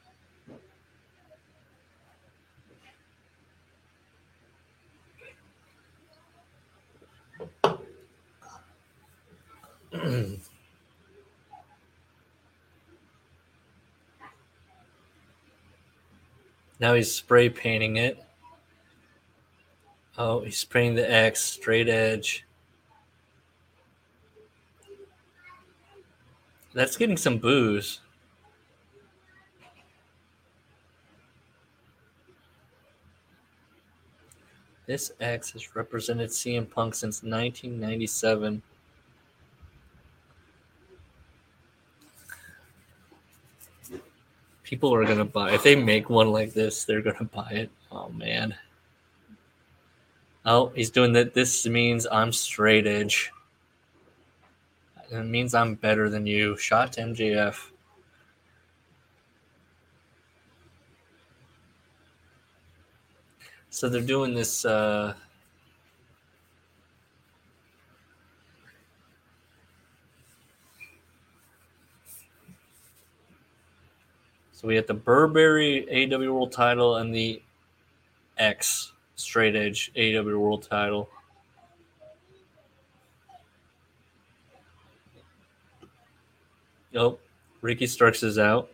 now he's spray painting it. Oh, he's spraying the X straight edge. That's getting some booze. This X has represented CM Punk since 1997. People are gonna buy if they make one like this they're gonna buy it. Oh man. Oh he's doing that. This means i'm straight edge. It means i'm better than you. Shot to mjf so they're doing this uh So we had the Burberry AW World title and the X Straight Edge AW World title. Nope. Ricky Starks is out.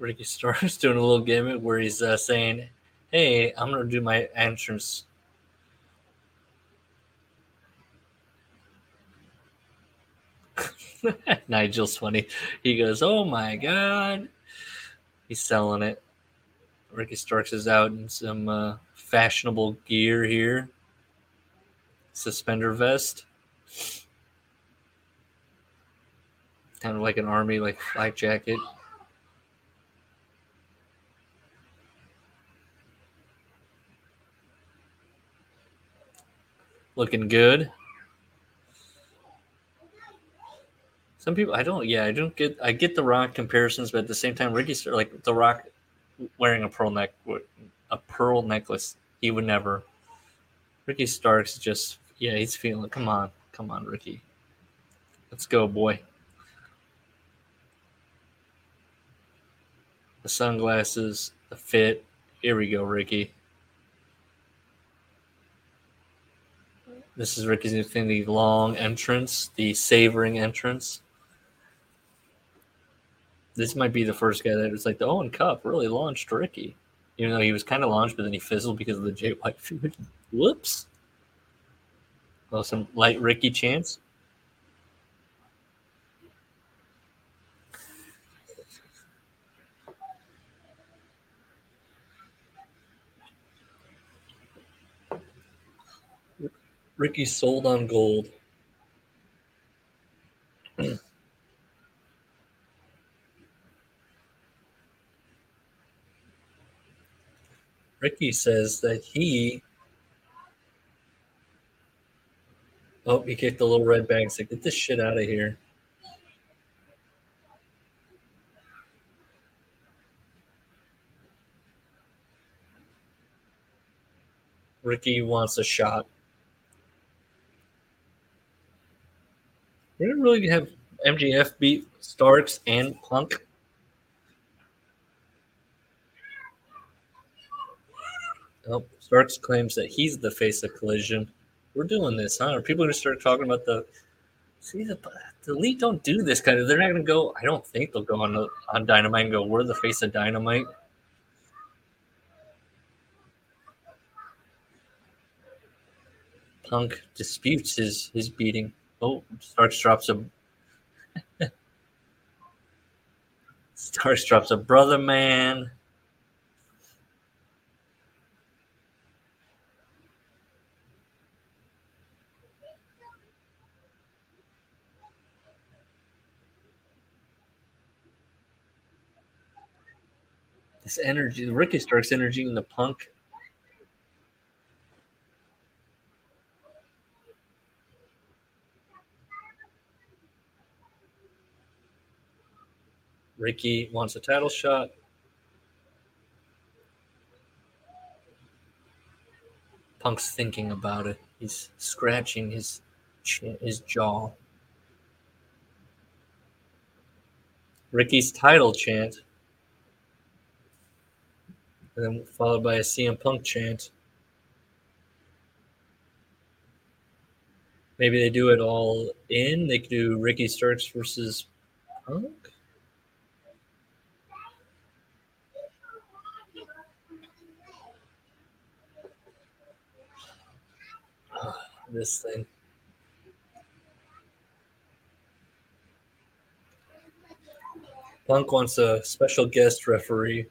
Ricky Starks doing a little gimmick where he's uh, saying, "Hey, I'm gonna do my entrance Nigel's funny. He goes, "Oh my god!" He's selling it. Ricky Starks is out in some uh, fashionable gear here. suspender vest. Kind of like an army, like flak jacket. Looking good. Some people, I don't, yeah, I don't get, I get the Rock comparisons, but at the same time, Ricky's like the Rock wearing a pearl neck, a pearl necklace. He would never. Ricky Starks just, yeah, he's feeling. Come on, come on, Ricky. Let's go, boy. The sunglasses, the fit. Here we go, Ricky. This is Ricky's Infinity Long entrance, the savoring entrance this might be the first guy that was like the Owen Cup really launched Ricky, even though he was kind of launched, but then he fizzled because of the Jay White feud. Whoops. Well, some light Ricky chance. Ricky sold on gold. Ricky says that he. Oh, he kicked the little red bag. Said, "Get this shit out of here." Ricky wants a shot. We didn't really have MJF beat Starks and Punk. Oh, Starks claims that he's the face of Collision. We're doing this, huh? Are people going to start talking about the? See, the, the elite don't do this kind of. They're not going to go. I don't think they'll go on on Dynamite and go. We're the face of Dynamite. Punk disputes his his beating. Oh, Starks drops a. Starks drops a brother man. This energy, Ricky Starks energy in the punk. Ricky wants a title shot. Punk's thinking about it. He's scratching his his jaw. Ricky's title chant and then followed by a CM Punk chant. Maybe they do it all in. They could do Ricky Starks versus Punk. this thing. Punk wants a special guest referee.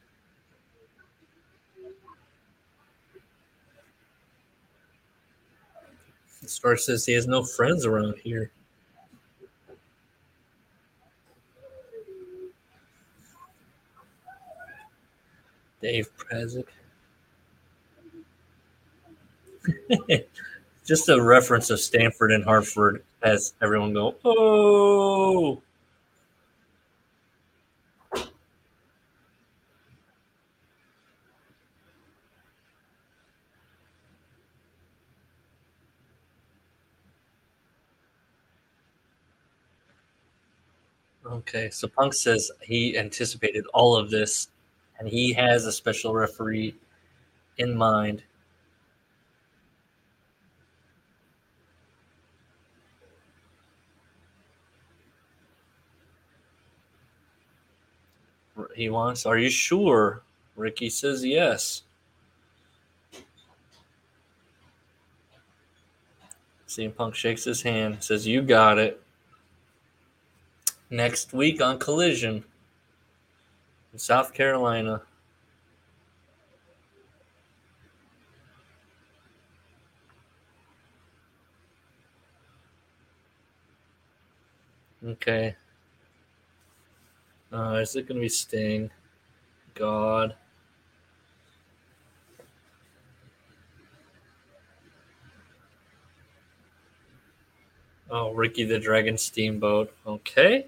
Star says he has no friends around here. Dave Prazak. Just a reference of Stamford and Hartford as everyone go, oh. Okay, so Punk says he anticipated all of this and he has a special referee in mind. He wants, Are you sure? Ricky says yes. CM Punk shakes his hand, says, You got it next week on Collision in South Carolina. Okay. Uh, is it going to be Sting? God. Oh, Ricky the Dragon Steamboat. Okay.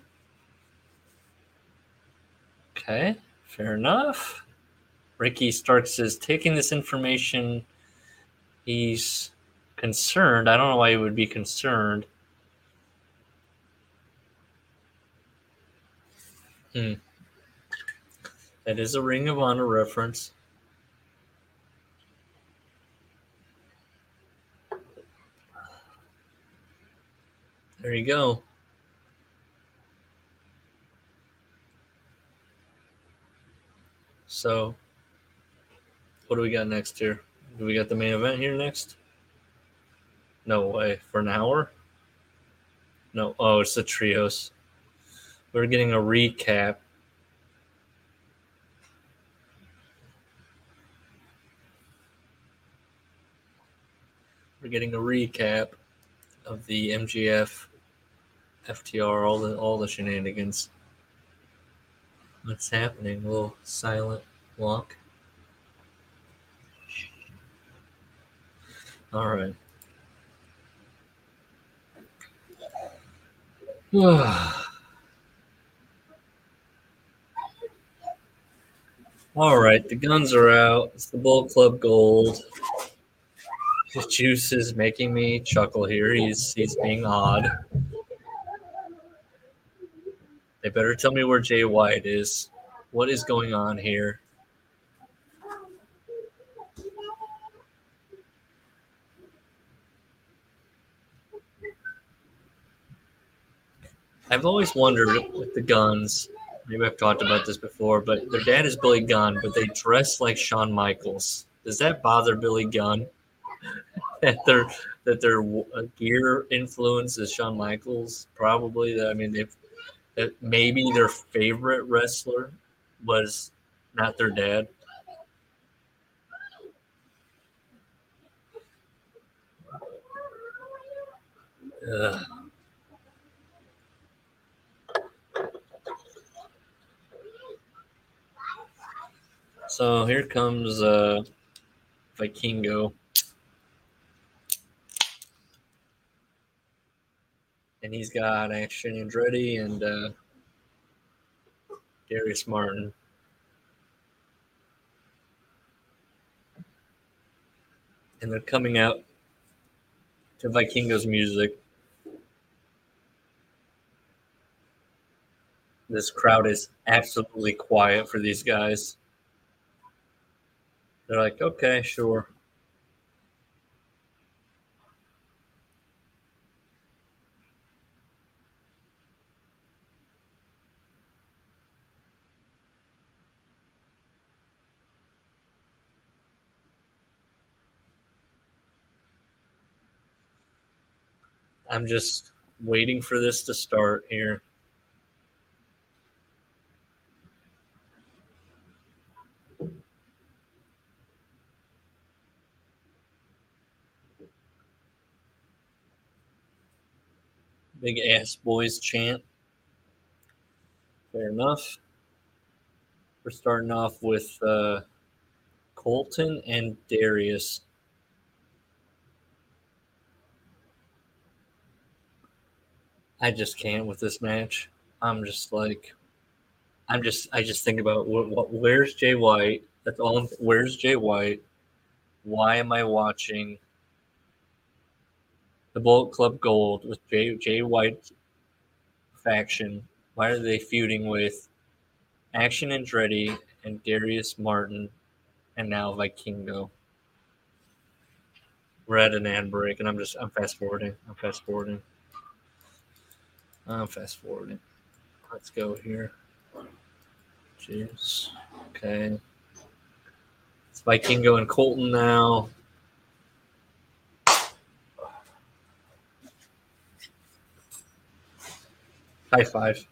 Okay. Fair enough. Ricky Starks is taking this information. He's concerned. I don't know why he would be concerned. Hmm. That is a Ring of Honor reference. There you go. So, what do we got next here? Do we got the main event here next? No way. For an hour? No. Oh, it's the trios. We're getting a recap. We're getting a recap of the MJF, FTR, all the all the shenanigans. What's happening? Little silent walk. All right. All right, the guns are out. It's the Bullet Club Gold. The juice is making me chuckle here. He's he's being odd. They better tell me where Jay White is. What is going on here? I've always wondered with the guns. Maybe I've talked about this before, but their dad is Billy Gunn, but they dress like Shawn Michaels. Does that bother Billy Gunn? that their that their uh, gear influence is Shawn Michaels? Probably. I mean, if that maybe their favorite wrestler was not their dad. Ugh. So here comes uh, Vikingo. And he's got Action Andretti and uh, Darius Martin. And they're coming out to Vikingo's music. This crowd is absolutely quiet for these guys. They're like, okay, sure. I'm just waiting for this to start here. Big ass boys chant. Fair enough. We're starting off with uh, Colton and Darius. I just can't with this match. I'm just like, I'm just, I just think about what, what where's Jay White? That's all. Where's Jay White? Why am I watching the Bullet Club Gold with Jay Jay White faction? Why are they feuding with Action Andretti and Darius Martin and now Vikingo? We're at an ad break, and I'm just I'm fast forwarding. I'm fast forwarding. I'm fast forwarding. Let's go here. Jeez. Okay. It's Vikingo and Colton now. High five.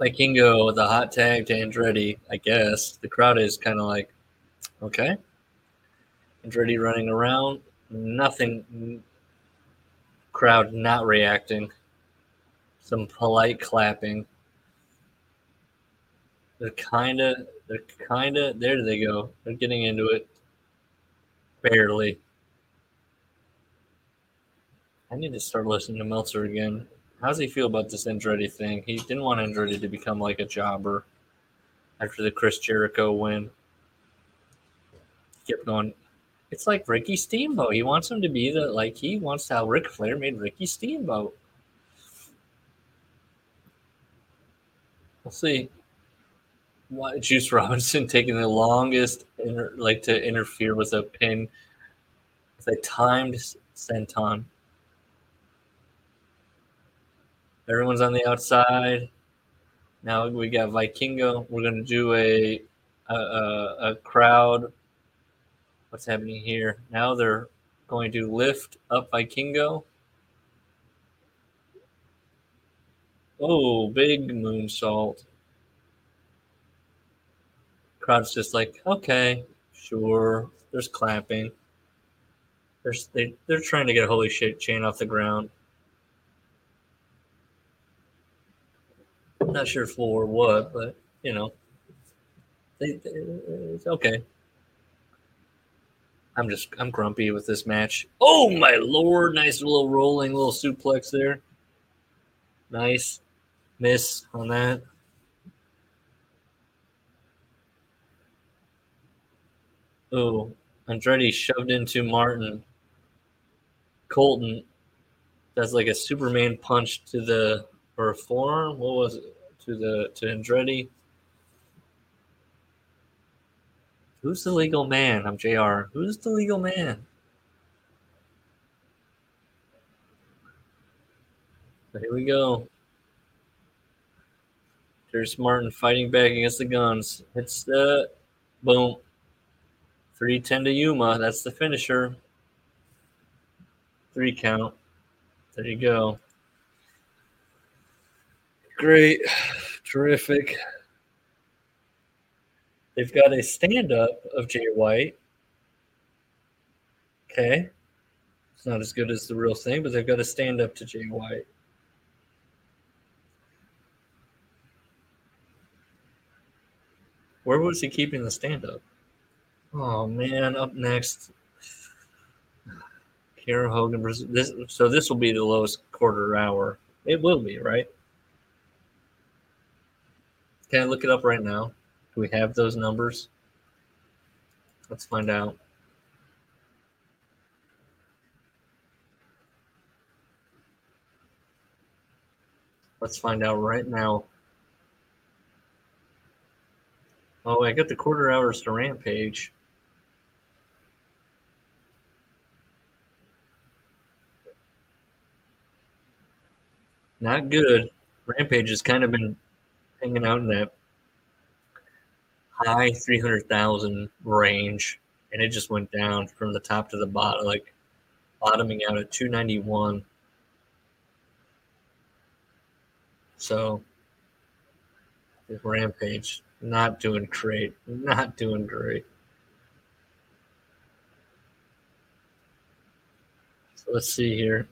Vikingo, the hot tag to Andretti, I guess. The crowd is kind of like, okay. Andretti running around, nothing. Crowd not reacting. Some polite clapping. They're kind of, they're kind of, there they go. They're getting into it. Barely. I need to start listening to Meltzer again. How does he feel about this Andretti thing? He didn't want Andretti to become like a jobber after the Chris Jericho win. He kept going. It's like Ricky Steamboat. He wants him to be the like he wants how Ric Flair made Ricky Steamboat. We'll see. Why Juice Robinson taking the longest, inter, like to interfere with a pin, with a timed senton. Everyone's on the outside. Now we got Vikingo. We're gonna do a, a, a crowd. What's happening here? Now they're going to lift up Vikingo. Oh, big moonsault. Crowd's just like, okay, sure. There's clapping. There's they, they're trying to get a holy shit chain off the ground. I'm not sure for what, but you know, they, they, it's okay. I'm just I'm grumpy with this match. Oh my lord! Nice little rolling little suplex there. Nice miss on that. Oh, Andretti shoved into Martin. Colton does like a Superman punch to the or a forearm. What was it? To the to Andretti. Who's the legal man? I'm JR. Who's the legal man? But here we go. There's Martin fighting back against the guns. It's the boom. 310 to Yuma. That's the finisher. Three count. There you go. Great. Terrific. They've got a stand up of Jay White. Okay. It's not as good as the real thing, but they've got a stand up to Jay White. Where was he keeping the stand up? Oh man, up next. Kiera Hogan versus this so this will be the lowest quarter hour. It will be, right? Can I look it up right now? Do we have those numbers? Let's find out. Let's find out right now. Oh, I got the quarter hours to Rampage. Not good. Rampage has kind of been hanging out in that high 300,000 range, and it just went down from the top to the bottom, like bottoming out at 291. So, Rampage, not doing great. Not doing great. So let's see here.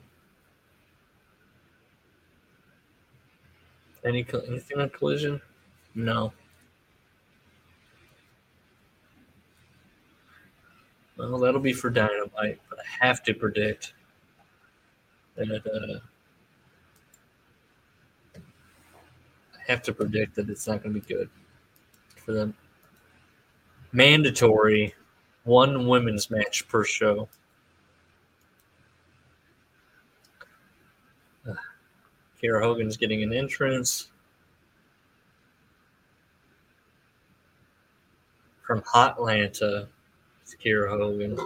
Any anything on collision? No. Well, that'll be for Dynamite, but I have to predict that uh, I have to predict that it's not going to be good for them. Mandatory one women's match per show. Kiera Hogan's getting an entrance. From Hotlanta, it's Kiera Hogan.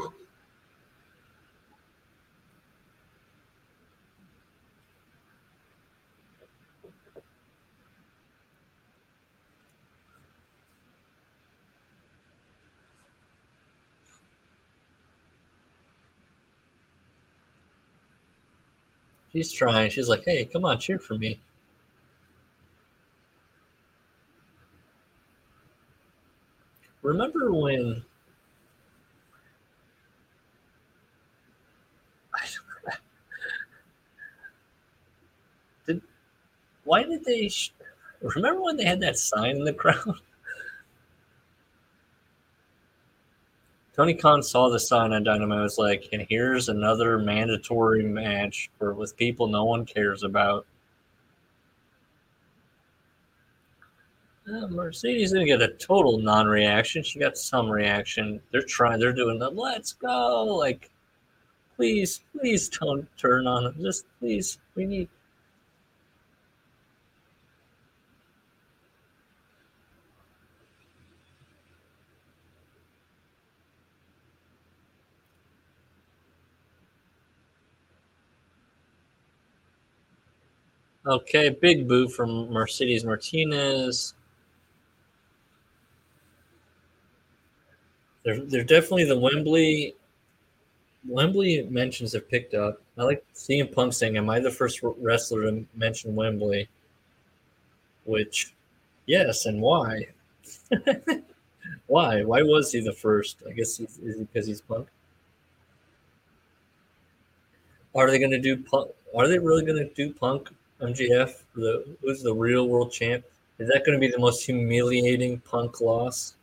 She's trying. She's like, hey, come on, cheer for me. Remember when why did they? Sh- Remember when they had that sign in the crowd? Tony Khan saw the sign on and Was like, and here's another mandatory match for with people no one cares about. Uh, Mercedes didn't get a total non-reaction. She got some reaction. They're trying. They're doing the "Let's go!" Like, please, please don't turn on them. Just please, we need. Okay, big boot from Mercedes Martinez. They're, they're definitely the Wembley. Wembley mentions have picked up. I like CM Punk saying, "Am I the first wrestler to mention Wembley?" Which, yes, and why? why? Why was he the first? I guess he's, is it because he's Punk? Are they going to do Punk? Are they really going to do Punk MJF? The who's the real world champ? Is that going to be the most humiliating Punk loss?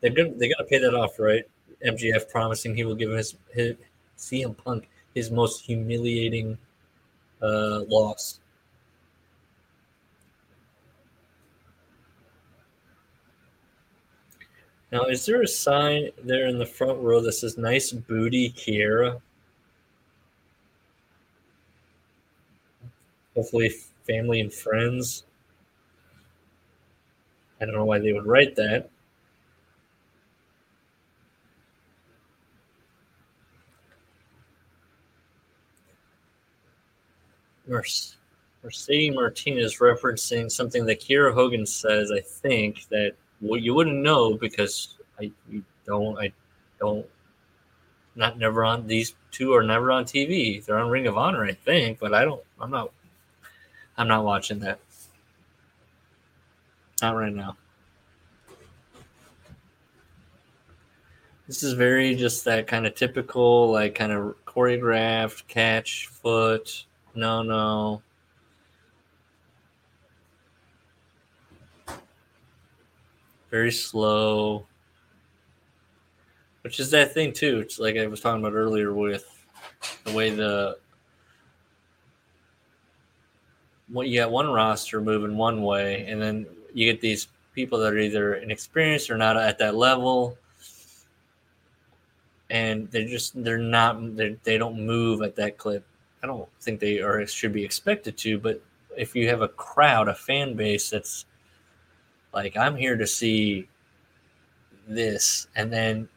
They're gonna they got to pay that off, right? MJF promising he will give his, his CM Punk his most humiliating uh, loss. Now, is there a sign there in the front row that says "Nice booty, Kiera"? Hopefully, family and friends. I don't know why they would write that. Mercedes Martinez referencing something that Kiera Hogan says. I think that well, you wouldn't know because I don't. I don't. Not never on these two are never on TV. They're on Ring of Honor, I think, but I don't. I'm not. I'm not watching that. Not right now. This is very just that kind of typical, like kind of choreographed catch foot no, no. Very slow. Which is that thing too. It's like I was talking about earlier with the way the what you got one roster moving one way, and then you get these people that are either inexperienced or not at that level, and they're just they're not they're, they don't move at that clip. I don't think they are should be expected to, but if you have a crowd, a fan base that's like, I'm here to see this, and then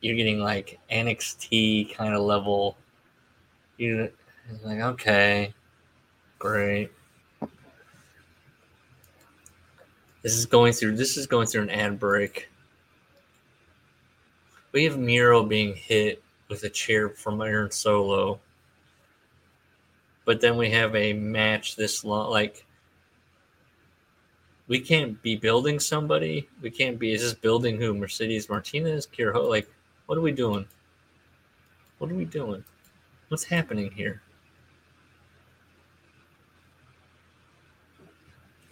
you're getting like NXT kind of level, you're like, okay, great. This is going through. This is going through an ad break. We have Miro being hit with a chair from Aaron Solo but then we have a match this long like we can't be building somebody we can't be is this building who mercedes martinez Kiro, like what are we doing what are we doing what's happening here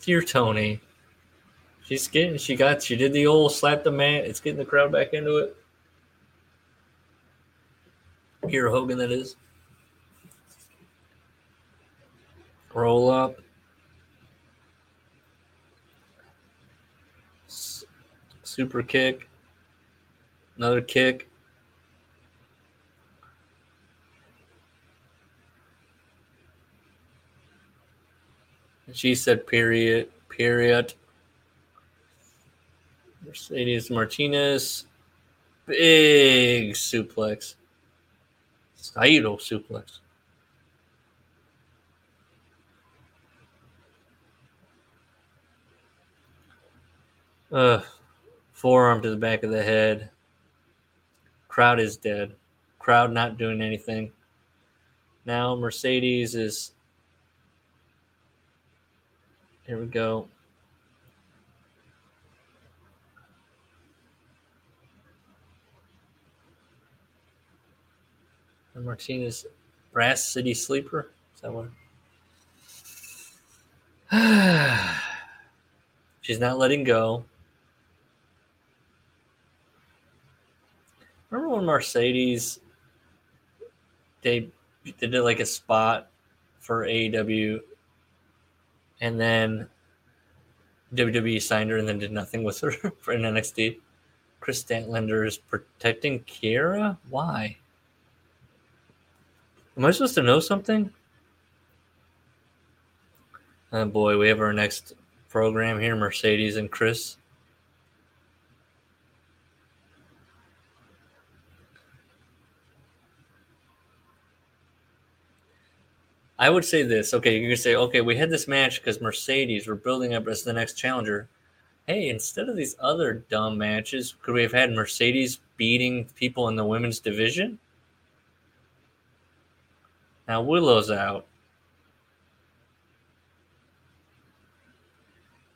dear tony she's getting she got she did the old slap the mat it's getting the crowd back into it Here, Hogan, that is. Roll up. Super kick. Another kick. She said, period, period. Mercedes Martinez. Big suplex. Saito suplex. Uh, forearm to the back of the head. Crowd is dead. Crowd not doing anything. Now Mercedes is. Here we go. Martinez, Brass City Sleeper. Is that one? She's not letting go. Remember when Mercedes they they did like a spot for AEW and then WWE signed her and then did nothing with her for an NXT. Kris Statlander is protecting Kiera? Why? Am I supposed to know something? Oh boy, we have our next program here Mercedes and Kris. I would say this. Okay, you can say, okay, we had this match because Mercedes were building up as the next challenger. Hey, instead of these other dumb matches, could we have had Mercedes beating people in the women's division? Now Willow's out.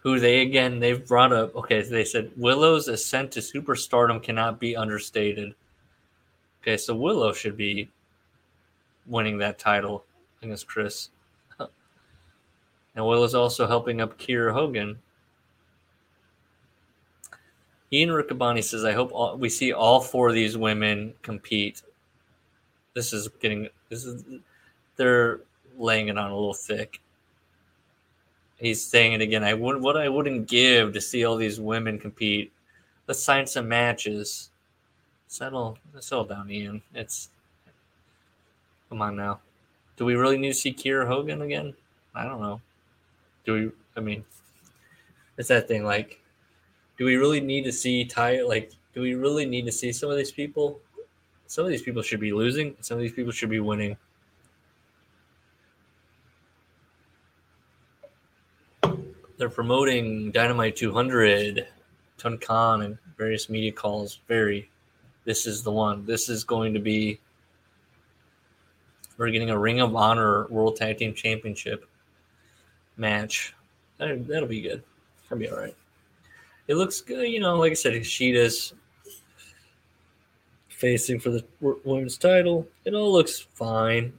Who they again they've brought up okay, they said Willow's ascent to superstardom cannot be understated. Okay, so Willow should be winning that title against Kris. and Will is also helping up Kiera Hogan. Ian Riccaboni says, I hope all, we see all four of these women compete. This is getting, this is, they're laying it on a little thick. He's saying it again. I would, what I wouldn't give to see all these women compete. Let's sign some matches. Settle, settle down, Ian. It's, come on now. Do we really need to see Kiera Hogan again? I don't know. Do we? I mean, it's that thing. Like, do we really need to see Ty? Like, do we really need to see some of these people? Some of these people should be losing. Some of these people should be winning. They're promoting Dynamite 200, Tony Khan, and various media calls. Very, this is the one. This is going to be we're getting a Ring of Honor World Tag Team Championship match. That, that'll be good. That'll be all right. It looks good, you know. Like I said, Sheeta's facing for the women's title. It all looks fine.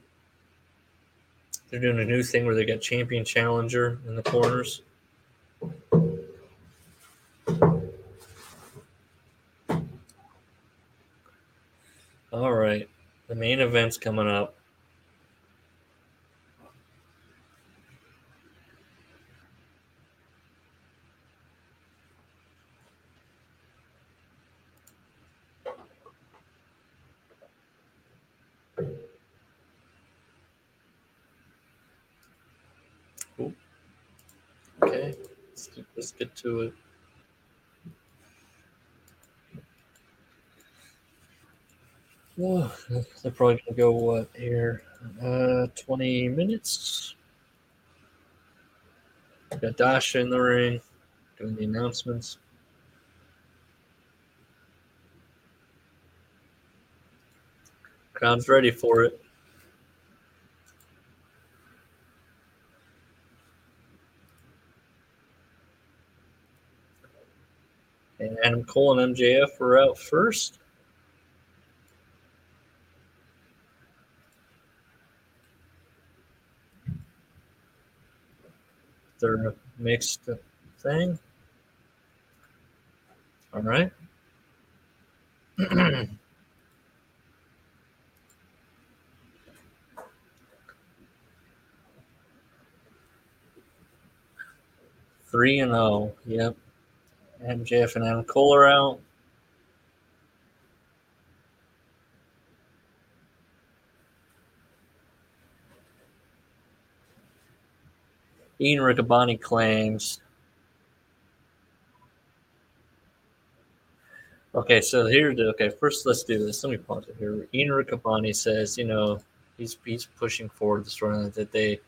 They're doing a new thing where they got champion challenger in the corners. All right. The main event's coming up. Okay, let's, let's get to it. Oh, they're probably gonna go what here? Uh, twenty minutes. Got Dasha in the ring, doing the announcements. Crowd's ready for it. Adam Cole and MJF were out first. They're a mixed thing. All right. Three and. Oh, yep. MJF and Adam Cole are out. Ian Riccaboni claims. Okay, so here, okay, first let's do this. Let me pause it here. Ian Riccaboni says, you know, he's he's pushing forward the storyline that they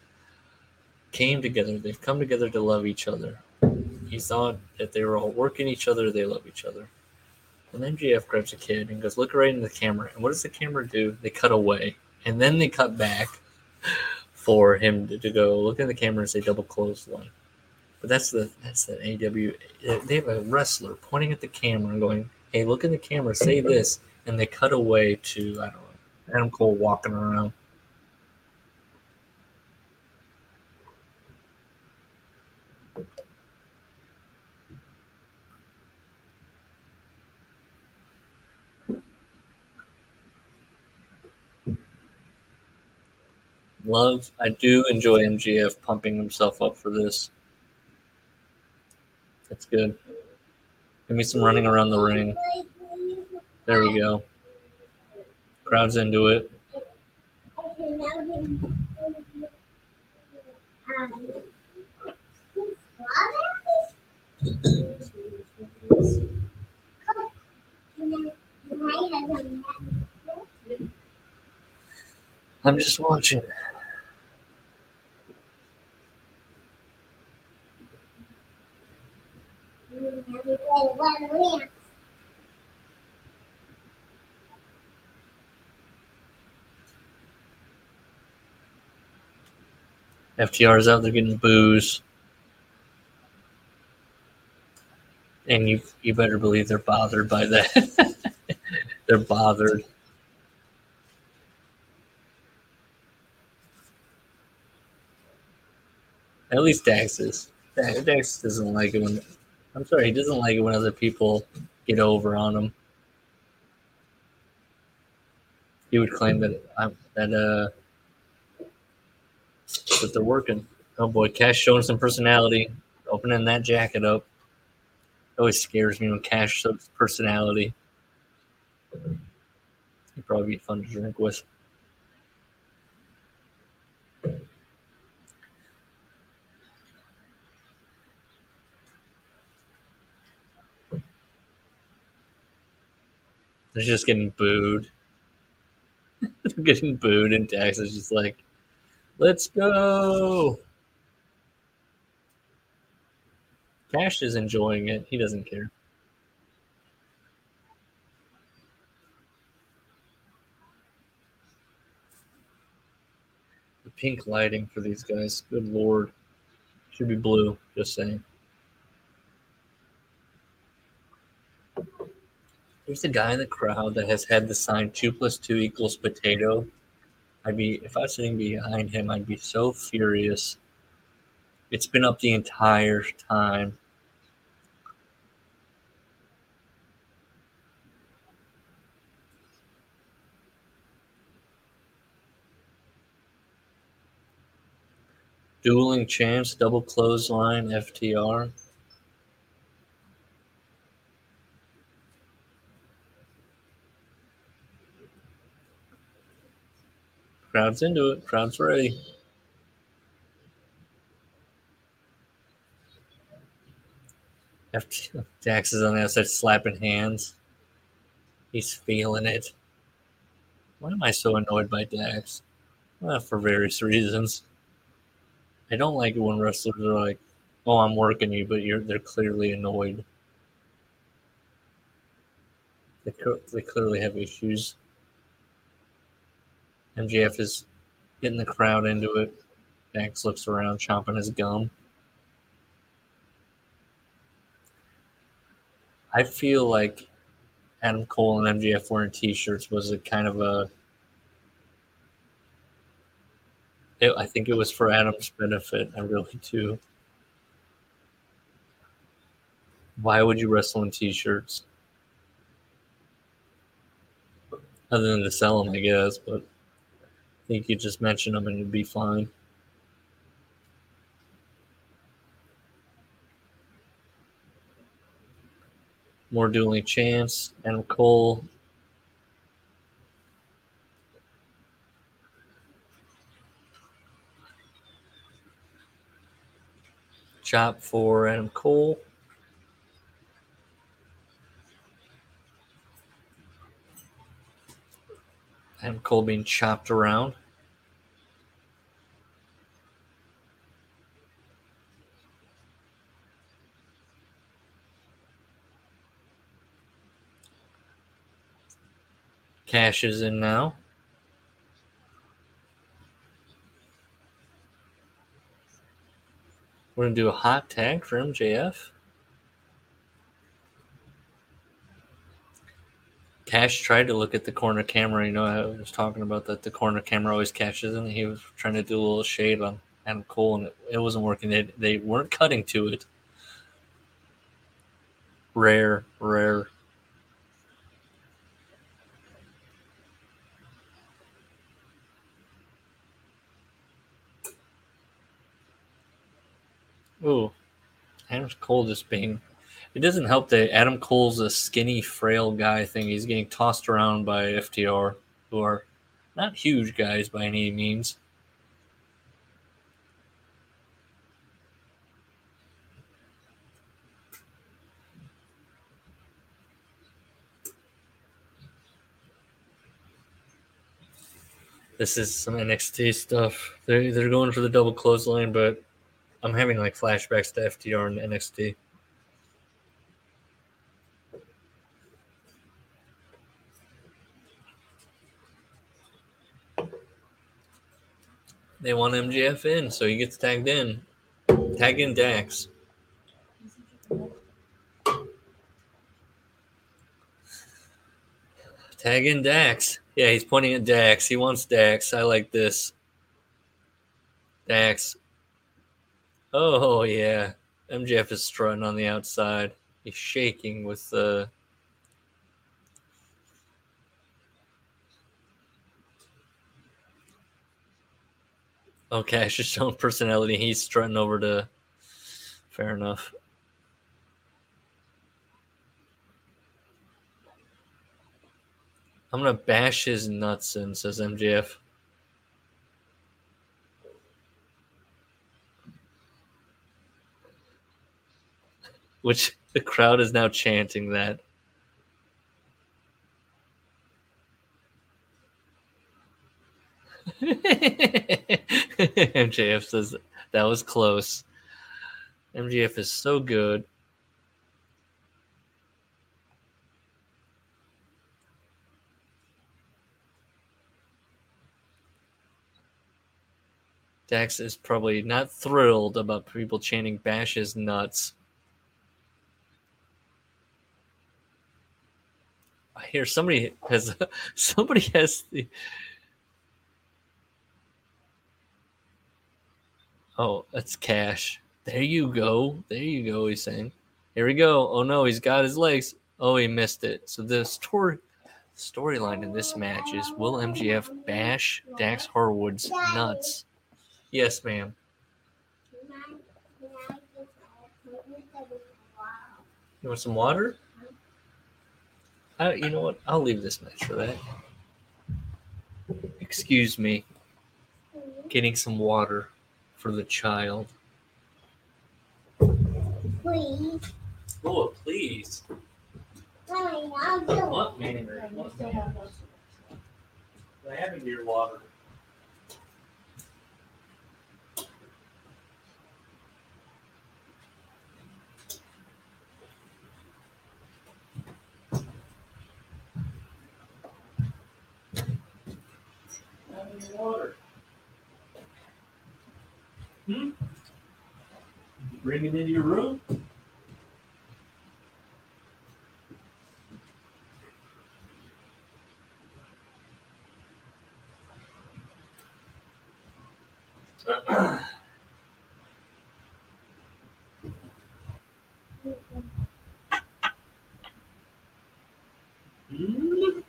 came together. They've come together to love each other. He thought that they were all working each other, they love each other. And then grabs a kid and goes, Look right in the camera. And what does the camera do? They cut away. And then they cut back for him to, to go look in the camera and say double clothesline. But that's the that's the AW. Uh, they have a wrestler pointing at the camera and going, "Hey, look in the camera, say this," and they cut away to I don't know Adam Cole walking around. Love. I do enjoy MJF pumping himself up for this. That's good. Give me some running around the ring. There we go. Crowd's into it. I'm just watching. FTR's out there getting boos. And you you better believe they're bothered by that. they're bothered. At least Dax is. Dax doesn't like it when I'm sorry, he doesn't like it when other people get over on him. He would claim that I'm that uh that they're working. Oh boy, Cash showing some personality, opening that jacket up. Always scares me when Cash shows personality. He'd probably be fun to drink with. They're just getting booed. They're getting booed, Dax is just like, let's go. Cash is enjoying it. He doesn't care. The pink lighting for these guys. Good lord. Should be blue, just saying. There's a guy in the crowd that has had the sign two plus two equals potato. I'd be if I was sitting behind him, I'd be so furious. It's been up the entire time. Dueling champs, double clothesline, FTR. Crowd's into it. Crowd's ready. After Dax is on the outside slapping hands. He's feeling it. Why am I so annoyed by Dax? Well, for various reasons. I don't like it when wrestlers are like, "Oh, I'm working you," but you're they're clearly annoyed. They, they clearly have issues. MJF is getting the crowd into it. Dax looks around, chomping his gum. I feel like Adam Cole and MJF wearing T-shirts was a kind of a. It, I think it was for Adam's benefit. I really do. Why would you wrestle in T-shirts? Other than to sell them, I guess, but think you just mention them and you'd be fine. More dueling chance and Cole. Chop for Adam Cole. and Cole being chopped around. Cash is in now. We're going to do a hot tag for MJF. Cash tried to look at the corner camera. You know, I was talking about that the corner camera always catches, and he was trying to do a little shade on Adam Cole, and it, it wasn't working. They, they weren't cutting to it. Rare, rare. Ooh, Adam Cole just being. It doesn't help that Adam Cole's a skinny, frail guy thing. He's getting tossed around by FTR, who are not huge guys by any means. This is some NXT stuff. They're they're going for the double clothesline, but I'm having like flashbacks to FTR and NXT. They want MJF in, so he gets tagged in. Tag in Dax. Tag in Dax. Yeah, he's pointing at Dax. He wants Dax. I like this. Dax. Oh, yeah. MJF is strutting on the outside. He's shaking with the. Oh, Cash is showing personality. He's strutting over to. Fair enough. I'm gonna bash his nuts in, says MJF. Which the crowd is now chanting that. MJF says that was close. MJF is so good. Dax is probably not thrilled about people chanting bash his nuts. Hear somebody has somebody has the Oh, that's Cash. There you go. There you go, he's saying. Here we go. Oh no, he's got his legs. Oh, he missed it. So the story storyline in this match is will MJF bash Dax Harwood's nuts? Yes, ma'am. You want some water? I, you know what? I'll leave this match for that. Excuse me. Getting some water for the child. Please. Oh, please. Mommy, I'll do it. What, man? What, man? I have your water. Water. Hmm? Bring it into your room? Hmm?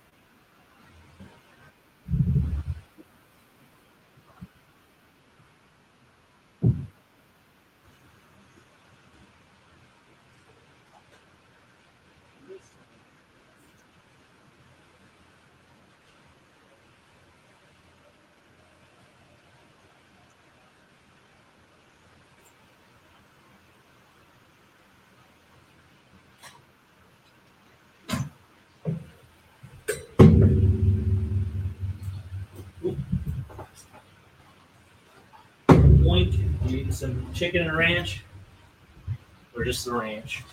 Boink. Eating some chicken and ranch? Or just the ranch?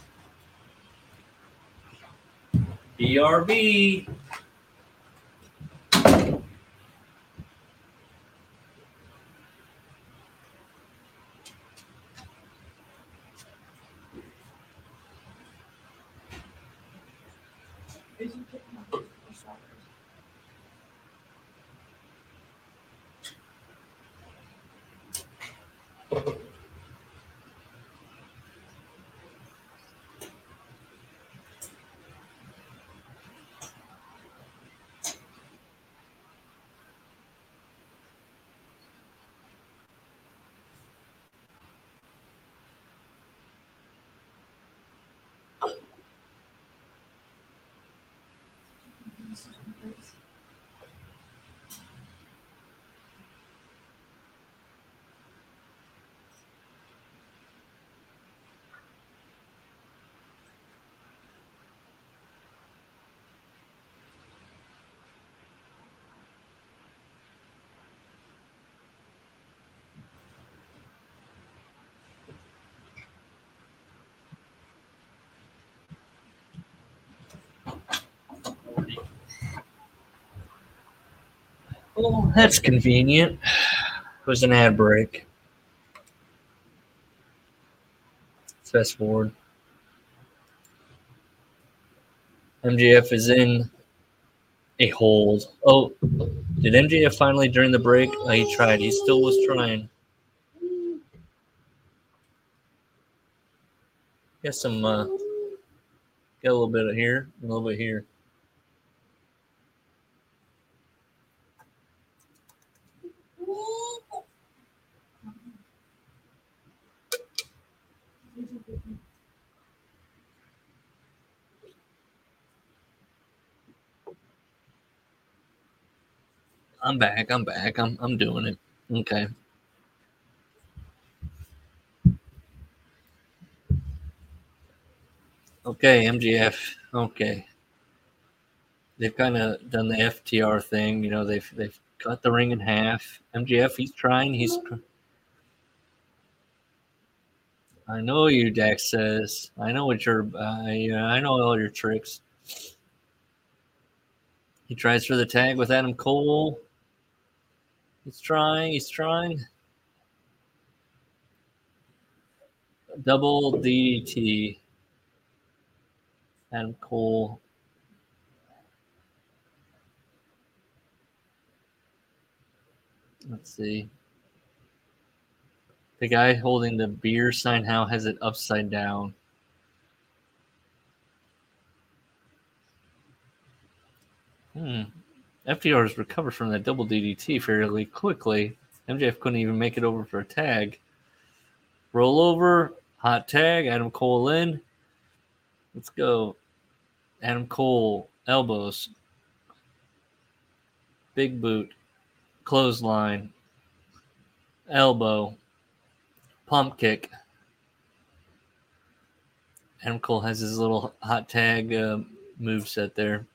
BRB. Well, that's convenient. It was an ad break. Let's fast forward. MJF is in a hold. Oh, did MJF finally during the break? Oh, he tried. He still was trying. Got some, uh, got a little bit of here, a little bit here. I'm back. I'm back. I'm I'm doing it. Okay. Okay, MJF. Okay. They've kind of done the FTR thing. You know, they've they've cut the ring in half. MJF, he's trying. He's. I know you, Dax says. I know what your. Uh, I know all your tricks. He tries for the tag with Adam Cole. He's trying. He's trying. Double DDT. Adam Cole. Let's see. The guy holding the beer sign how has it upside down. Hmm. FTR has recovered from that double DDT fairly quickly. MJF couldn't even make it over for a tag. Roll over, hot tag, Adam Cole in. Let's go. Adam Cole, elbows, big boot, clothesline, elbow, pump kick. Adam Cole has his little hot tag uh, move set there.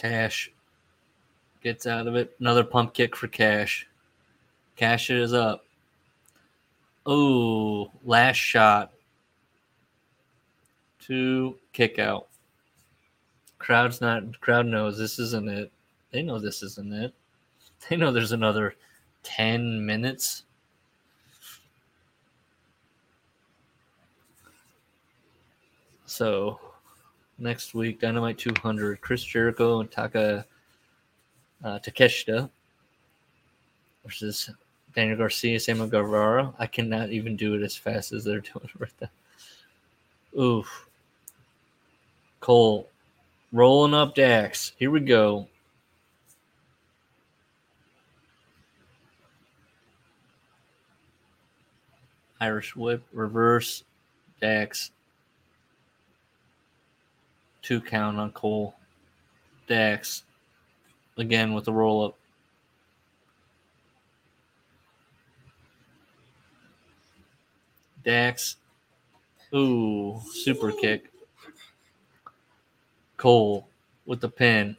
Cash gets out of it. Another pump kick for Cash. Cash is up. Oh, last shot. Two kick out. Crowd's not crowd knows this isn't it. They know this isn't it. They know there's another 10 minutes. So next week, Dynamite 200, Chris Jericho and Taka uh, Takeshita versus Daniel Garcia, Sammy Guevara. I cannot even do it as fast as they're doing it right now. Oof. Cole rolling up Dax. Here we go. Irish whip, reverse, Dax, two count on Cole. Dax again with the roll up. Dax. Ooh, super kick. Cole with the pin.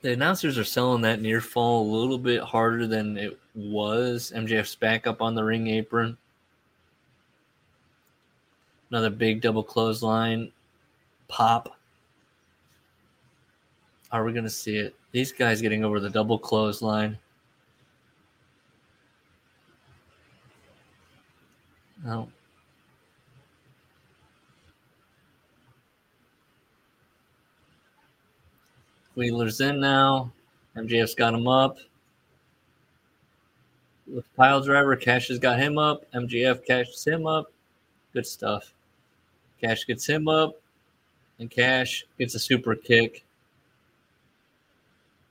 The announcers are selling that near fall a little bit harder than it was. MJF's back up on the ring apron. Another big double clothesline. Pop. Are we going to see it? These guys getting over the double clothesline. No. Wheeler's in now. MJF's got him up. With pile driver, Cash has got him up. MJF cashes him up. Good stuff. Cash gets him up. And Cash gets a super kick.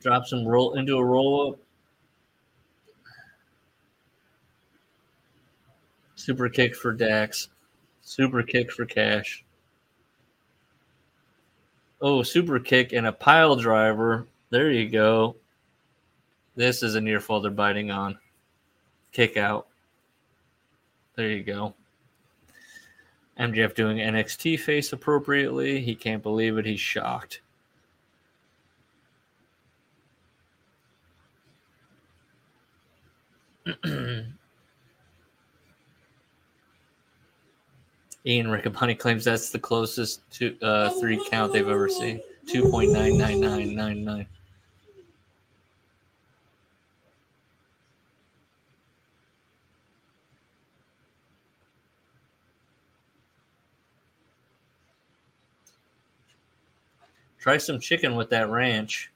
Drops him roll into a roll up. Super kick for Dax. Super kick for Cash. Oh, super kick and a pile driver. There you go. This is a near fall they're biting on. Kick out. There you go. MJF doing NXT face appropriately. He can't believe it. He's shocked. Ian Riccaboni claims that's the closest to uh, three count they've ever seen. 2.99999. Try some chicken with that ranch.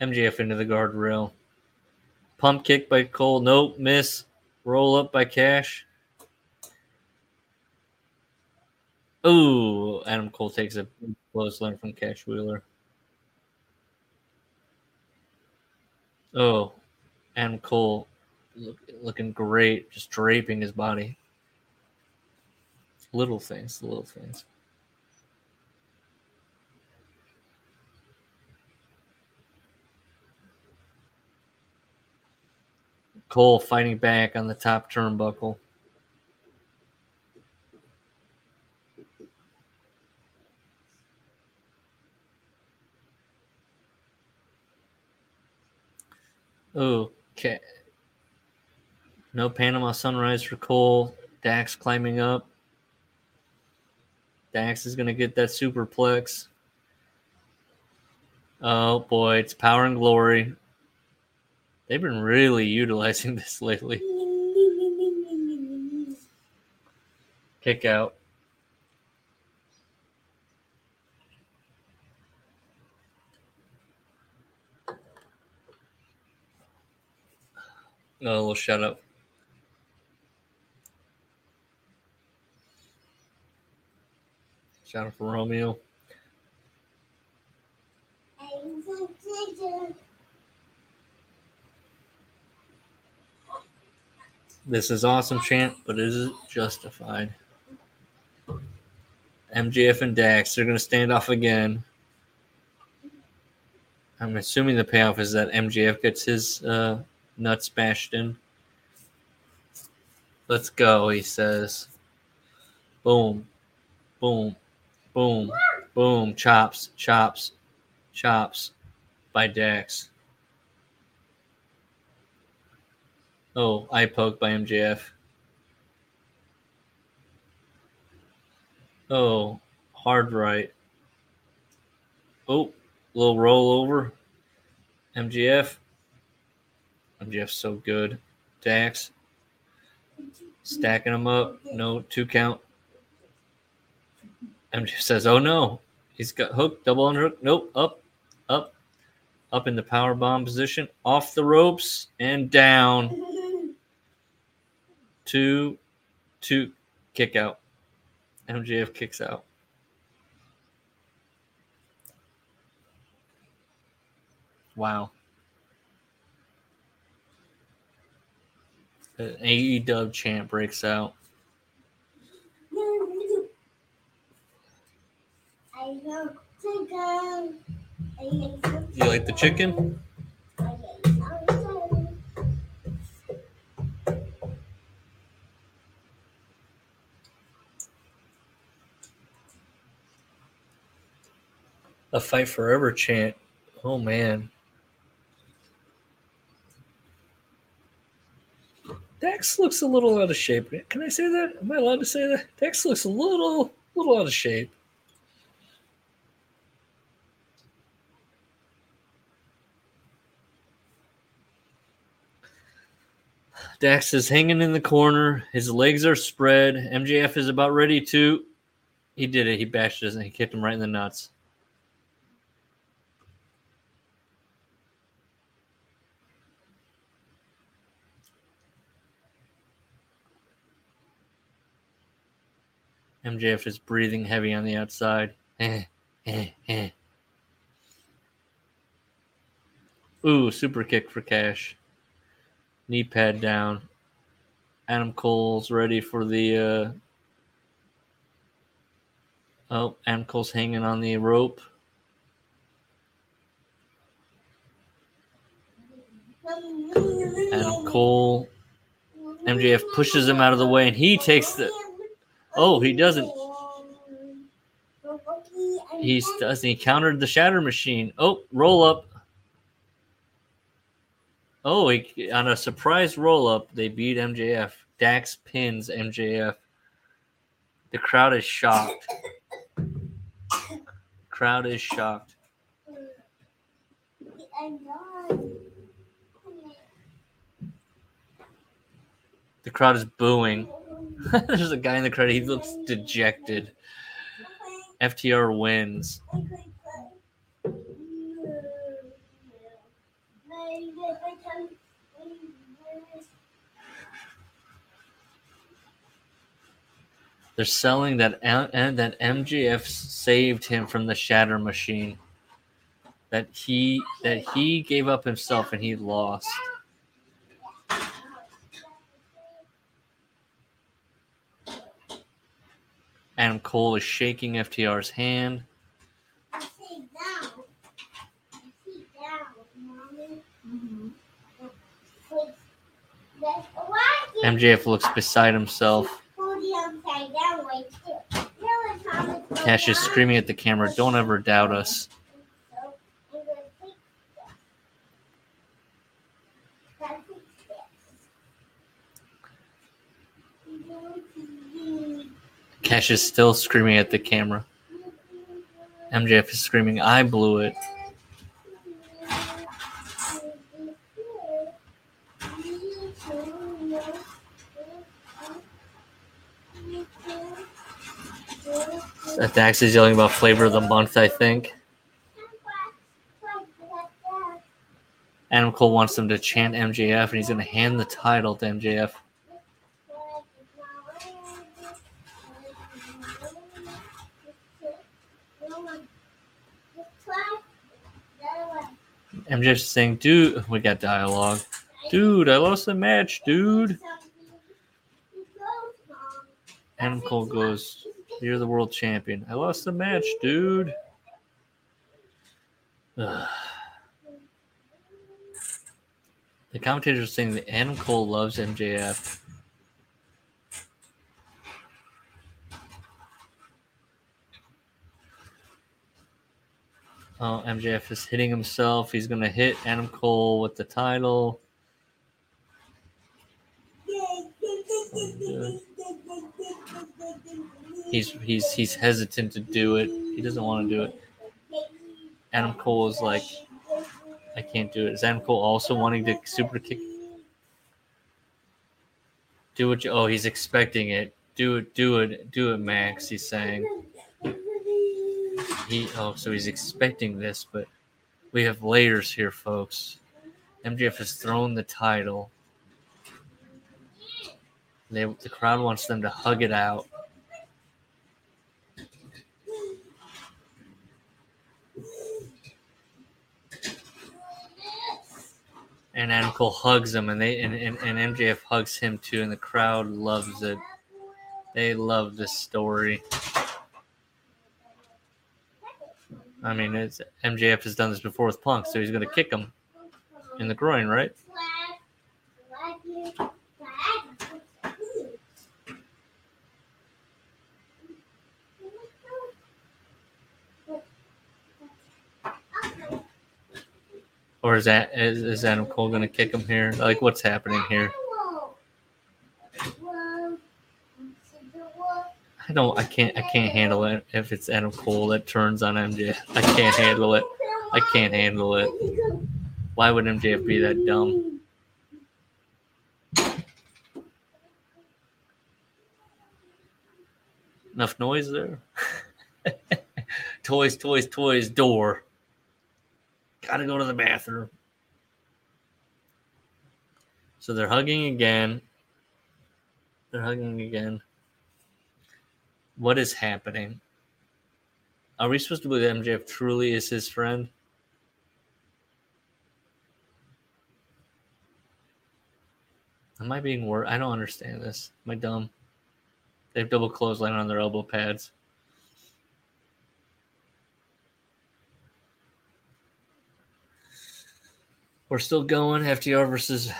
MJF into the guardrail. Pump kick by Cole. Nope, miss. Roll up by Cash. Ooh, Adam Cole takes a close line from Cash Wheeler. Oh, Adam Cole look, looking great, just draping his body. Little things, little things. Cole fighting back on the top turnbuckle. Okay. No Panama Sunrise for Cole. Dax climbing up. Dax is going to get that superplex. Oh boy, it's power and glory. They've been really utilizing this lately. Kick out. No, we'll shut up. Shout out for Romeo. This is awesome chant, but is it justified? MJF and Dax, they're going to stand off again. I'm assuming the payoff is that MJF gets his uh, nuts bashed in. Let's go, he says. Boom, boom, boom, boom. Chops, chops, chops by Dax. Oh, eye poke by MJF. Oh, hard right. Oh, little roll over. MJF's so good. Dax. Stacking them up. No, two count. MJF says, oh no. He's got hooked, double underhook. Nope, up, up, up in the power bomb position. Off the ropes and down two, two, kick out. MJF kicks out. Wow. An AE dub chant breaks out. You like the chicken? A fight forever chant. Oh man. Dax looks a little out of shape. Can I say that? Am I allowed to say that? Dax looks a little little out of shape. Dax is hanging in the corner. His legs are spread. MJF is about ready to. He did it. He bashed us and he kicked him right in the nuts. MJF is breathing heavy on the outside. Eh, eh, eh. Ooh, super kick for cash. knee pad down. Adam Cole's ready for the. Uh... Oh, Adam Cole's hanging on the rope. Adam Cole, MJF pushes him out of the way, and he takes the. Oh, he doesn't. He does. He countered the shatter machine. Oh, roll up. Oh, he, on a surprise roll up, they beat MJF. Dax pins MJF. The crowd is shocked. crowd is shocked. The crowd is booing. There's a guy in the crowd. He looks dejected. FTR wins. They're selling that and uh, that MJF saved him from the shatter machine. That he that he gave up himself and he lost. Adam Cole is shaking FTR's hand. MJF mm-hmm. looks beside himself. Cash is screaming at the camera, Don't ever doubt us. Cash is still screaming at the camera. MJF is screaming, I blew it. Dax is yelling about flavor of the month, I think. Adam Cole wants them to chant MJF, and he's going to hand the title to MJF. MJF saying, dude, we got dialogue. Dude, I lost the match, dude. Adam Cole goes, You're the world champion. I lost the match, dude. Ugh. The commentators are saying that Adam Cole loves MJF. Oh, MJF is hitting himself. He's to hit Adam Cole with the title. He's he's he's hesitant to do it. He doesn't want to do it. Adam Cole is like, I can't do it. Is Adam Cole also wanting to super kick? Do what you. Oh, he's expecting it. Do it. Do it. Do it, Max. He's saying. He. Oh, so he's expecting this, but we have layers here, folks. MJF has thrown the title. They, the crowd wants them to hug it out. and Cole hugs him, and they and, and, and MJF hugs him too, and the crowd loves it. They love this story. I mean, it's MJF has done this before with Punk, so he's going to kick him in the groin, right? Or is that is, is Adam Cole gonna kick him here? Like what's happening here? I don't I can't I can't handle it if it's Adam Cole that turns on MJ. I can't handle it. I can't handle it. Why would MJF be that dumb? Enough noise there. toys, toys, toys, door. Gotta go to the bathroom. So they're hugging again. They're hugging again. What is happening? Are we supposed to believe MJF truly is his friend? Am I being wor I don't understand this. Am I dumb? They have double clothesline on their elbow pads. We're still going. FTR versus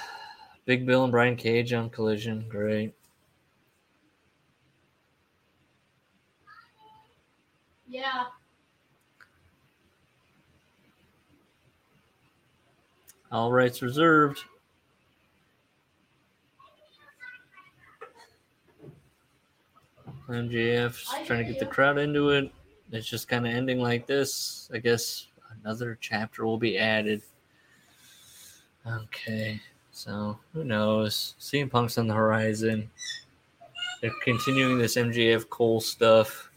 Big Bill and Brian Cage on Collision. Great. Yeah. All rights reserved. MJF's trying to get the crowd into it. It's just kind of ending like this. I guess another chapter will be added. Okay, so who knows? CM Punk's on the horizon. They're continuing this MJF Cole stuff.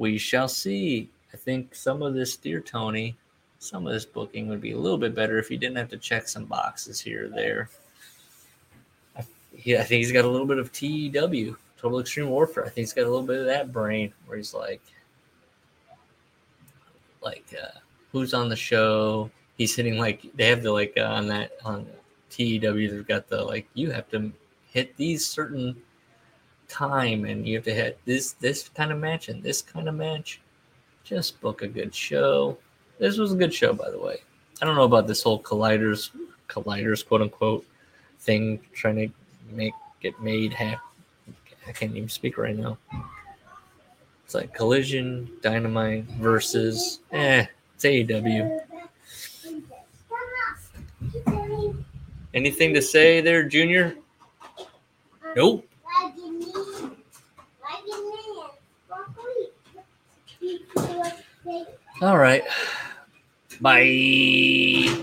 We shall see. I think some of this, dear Tony, some of this booking would be a little bit better if he didn't have to check some boxes here or there. I, yeah, I think he's got a little bit of TEW, Total Extreme Warfare. I think he's got a little bit of that brain where he's like, like, uh, who's on the show? He's hitting like they have the like uh, on that on TEW. They've got the like you have to hit these certain time and you have to hit this this kind of match and this kind of match. Just book a good show. This was a good show, by the way. I don't know about this whole colliders, colliders, quote unquote, thing trying to make get made happen. I can't even speak right now. It's like Collision, Dynamite versus, eh, it's AEW. Anything to say there, Junior? Nope. All right. Bye.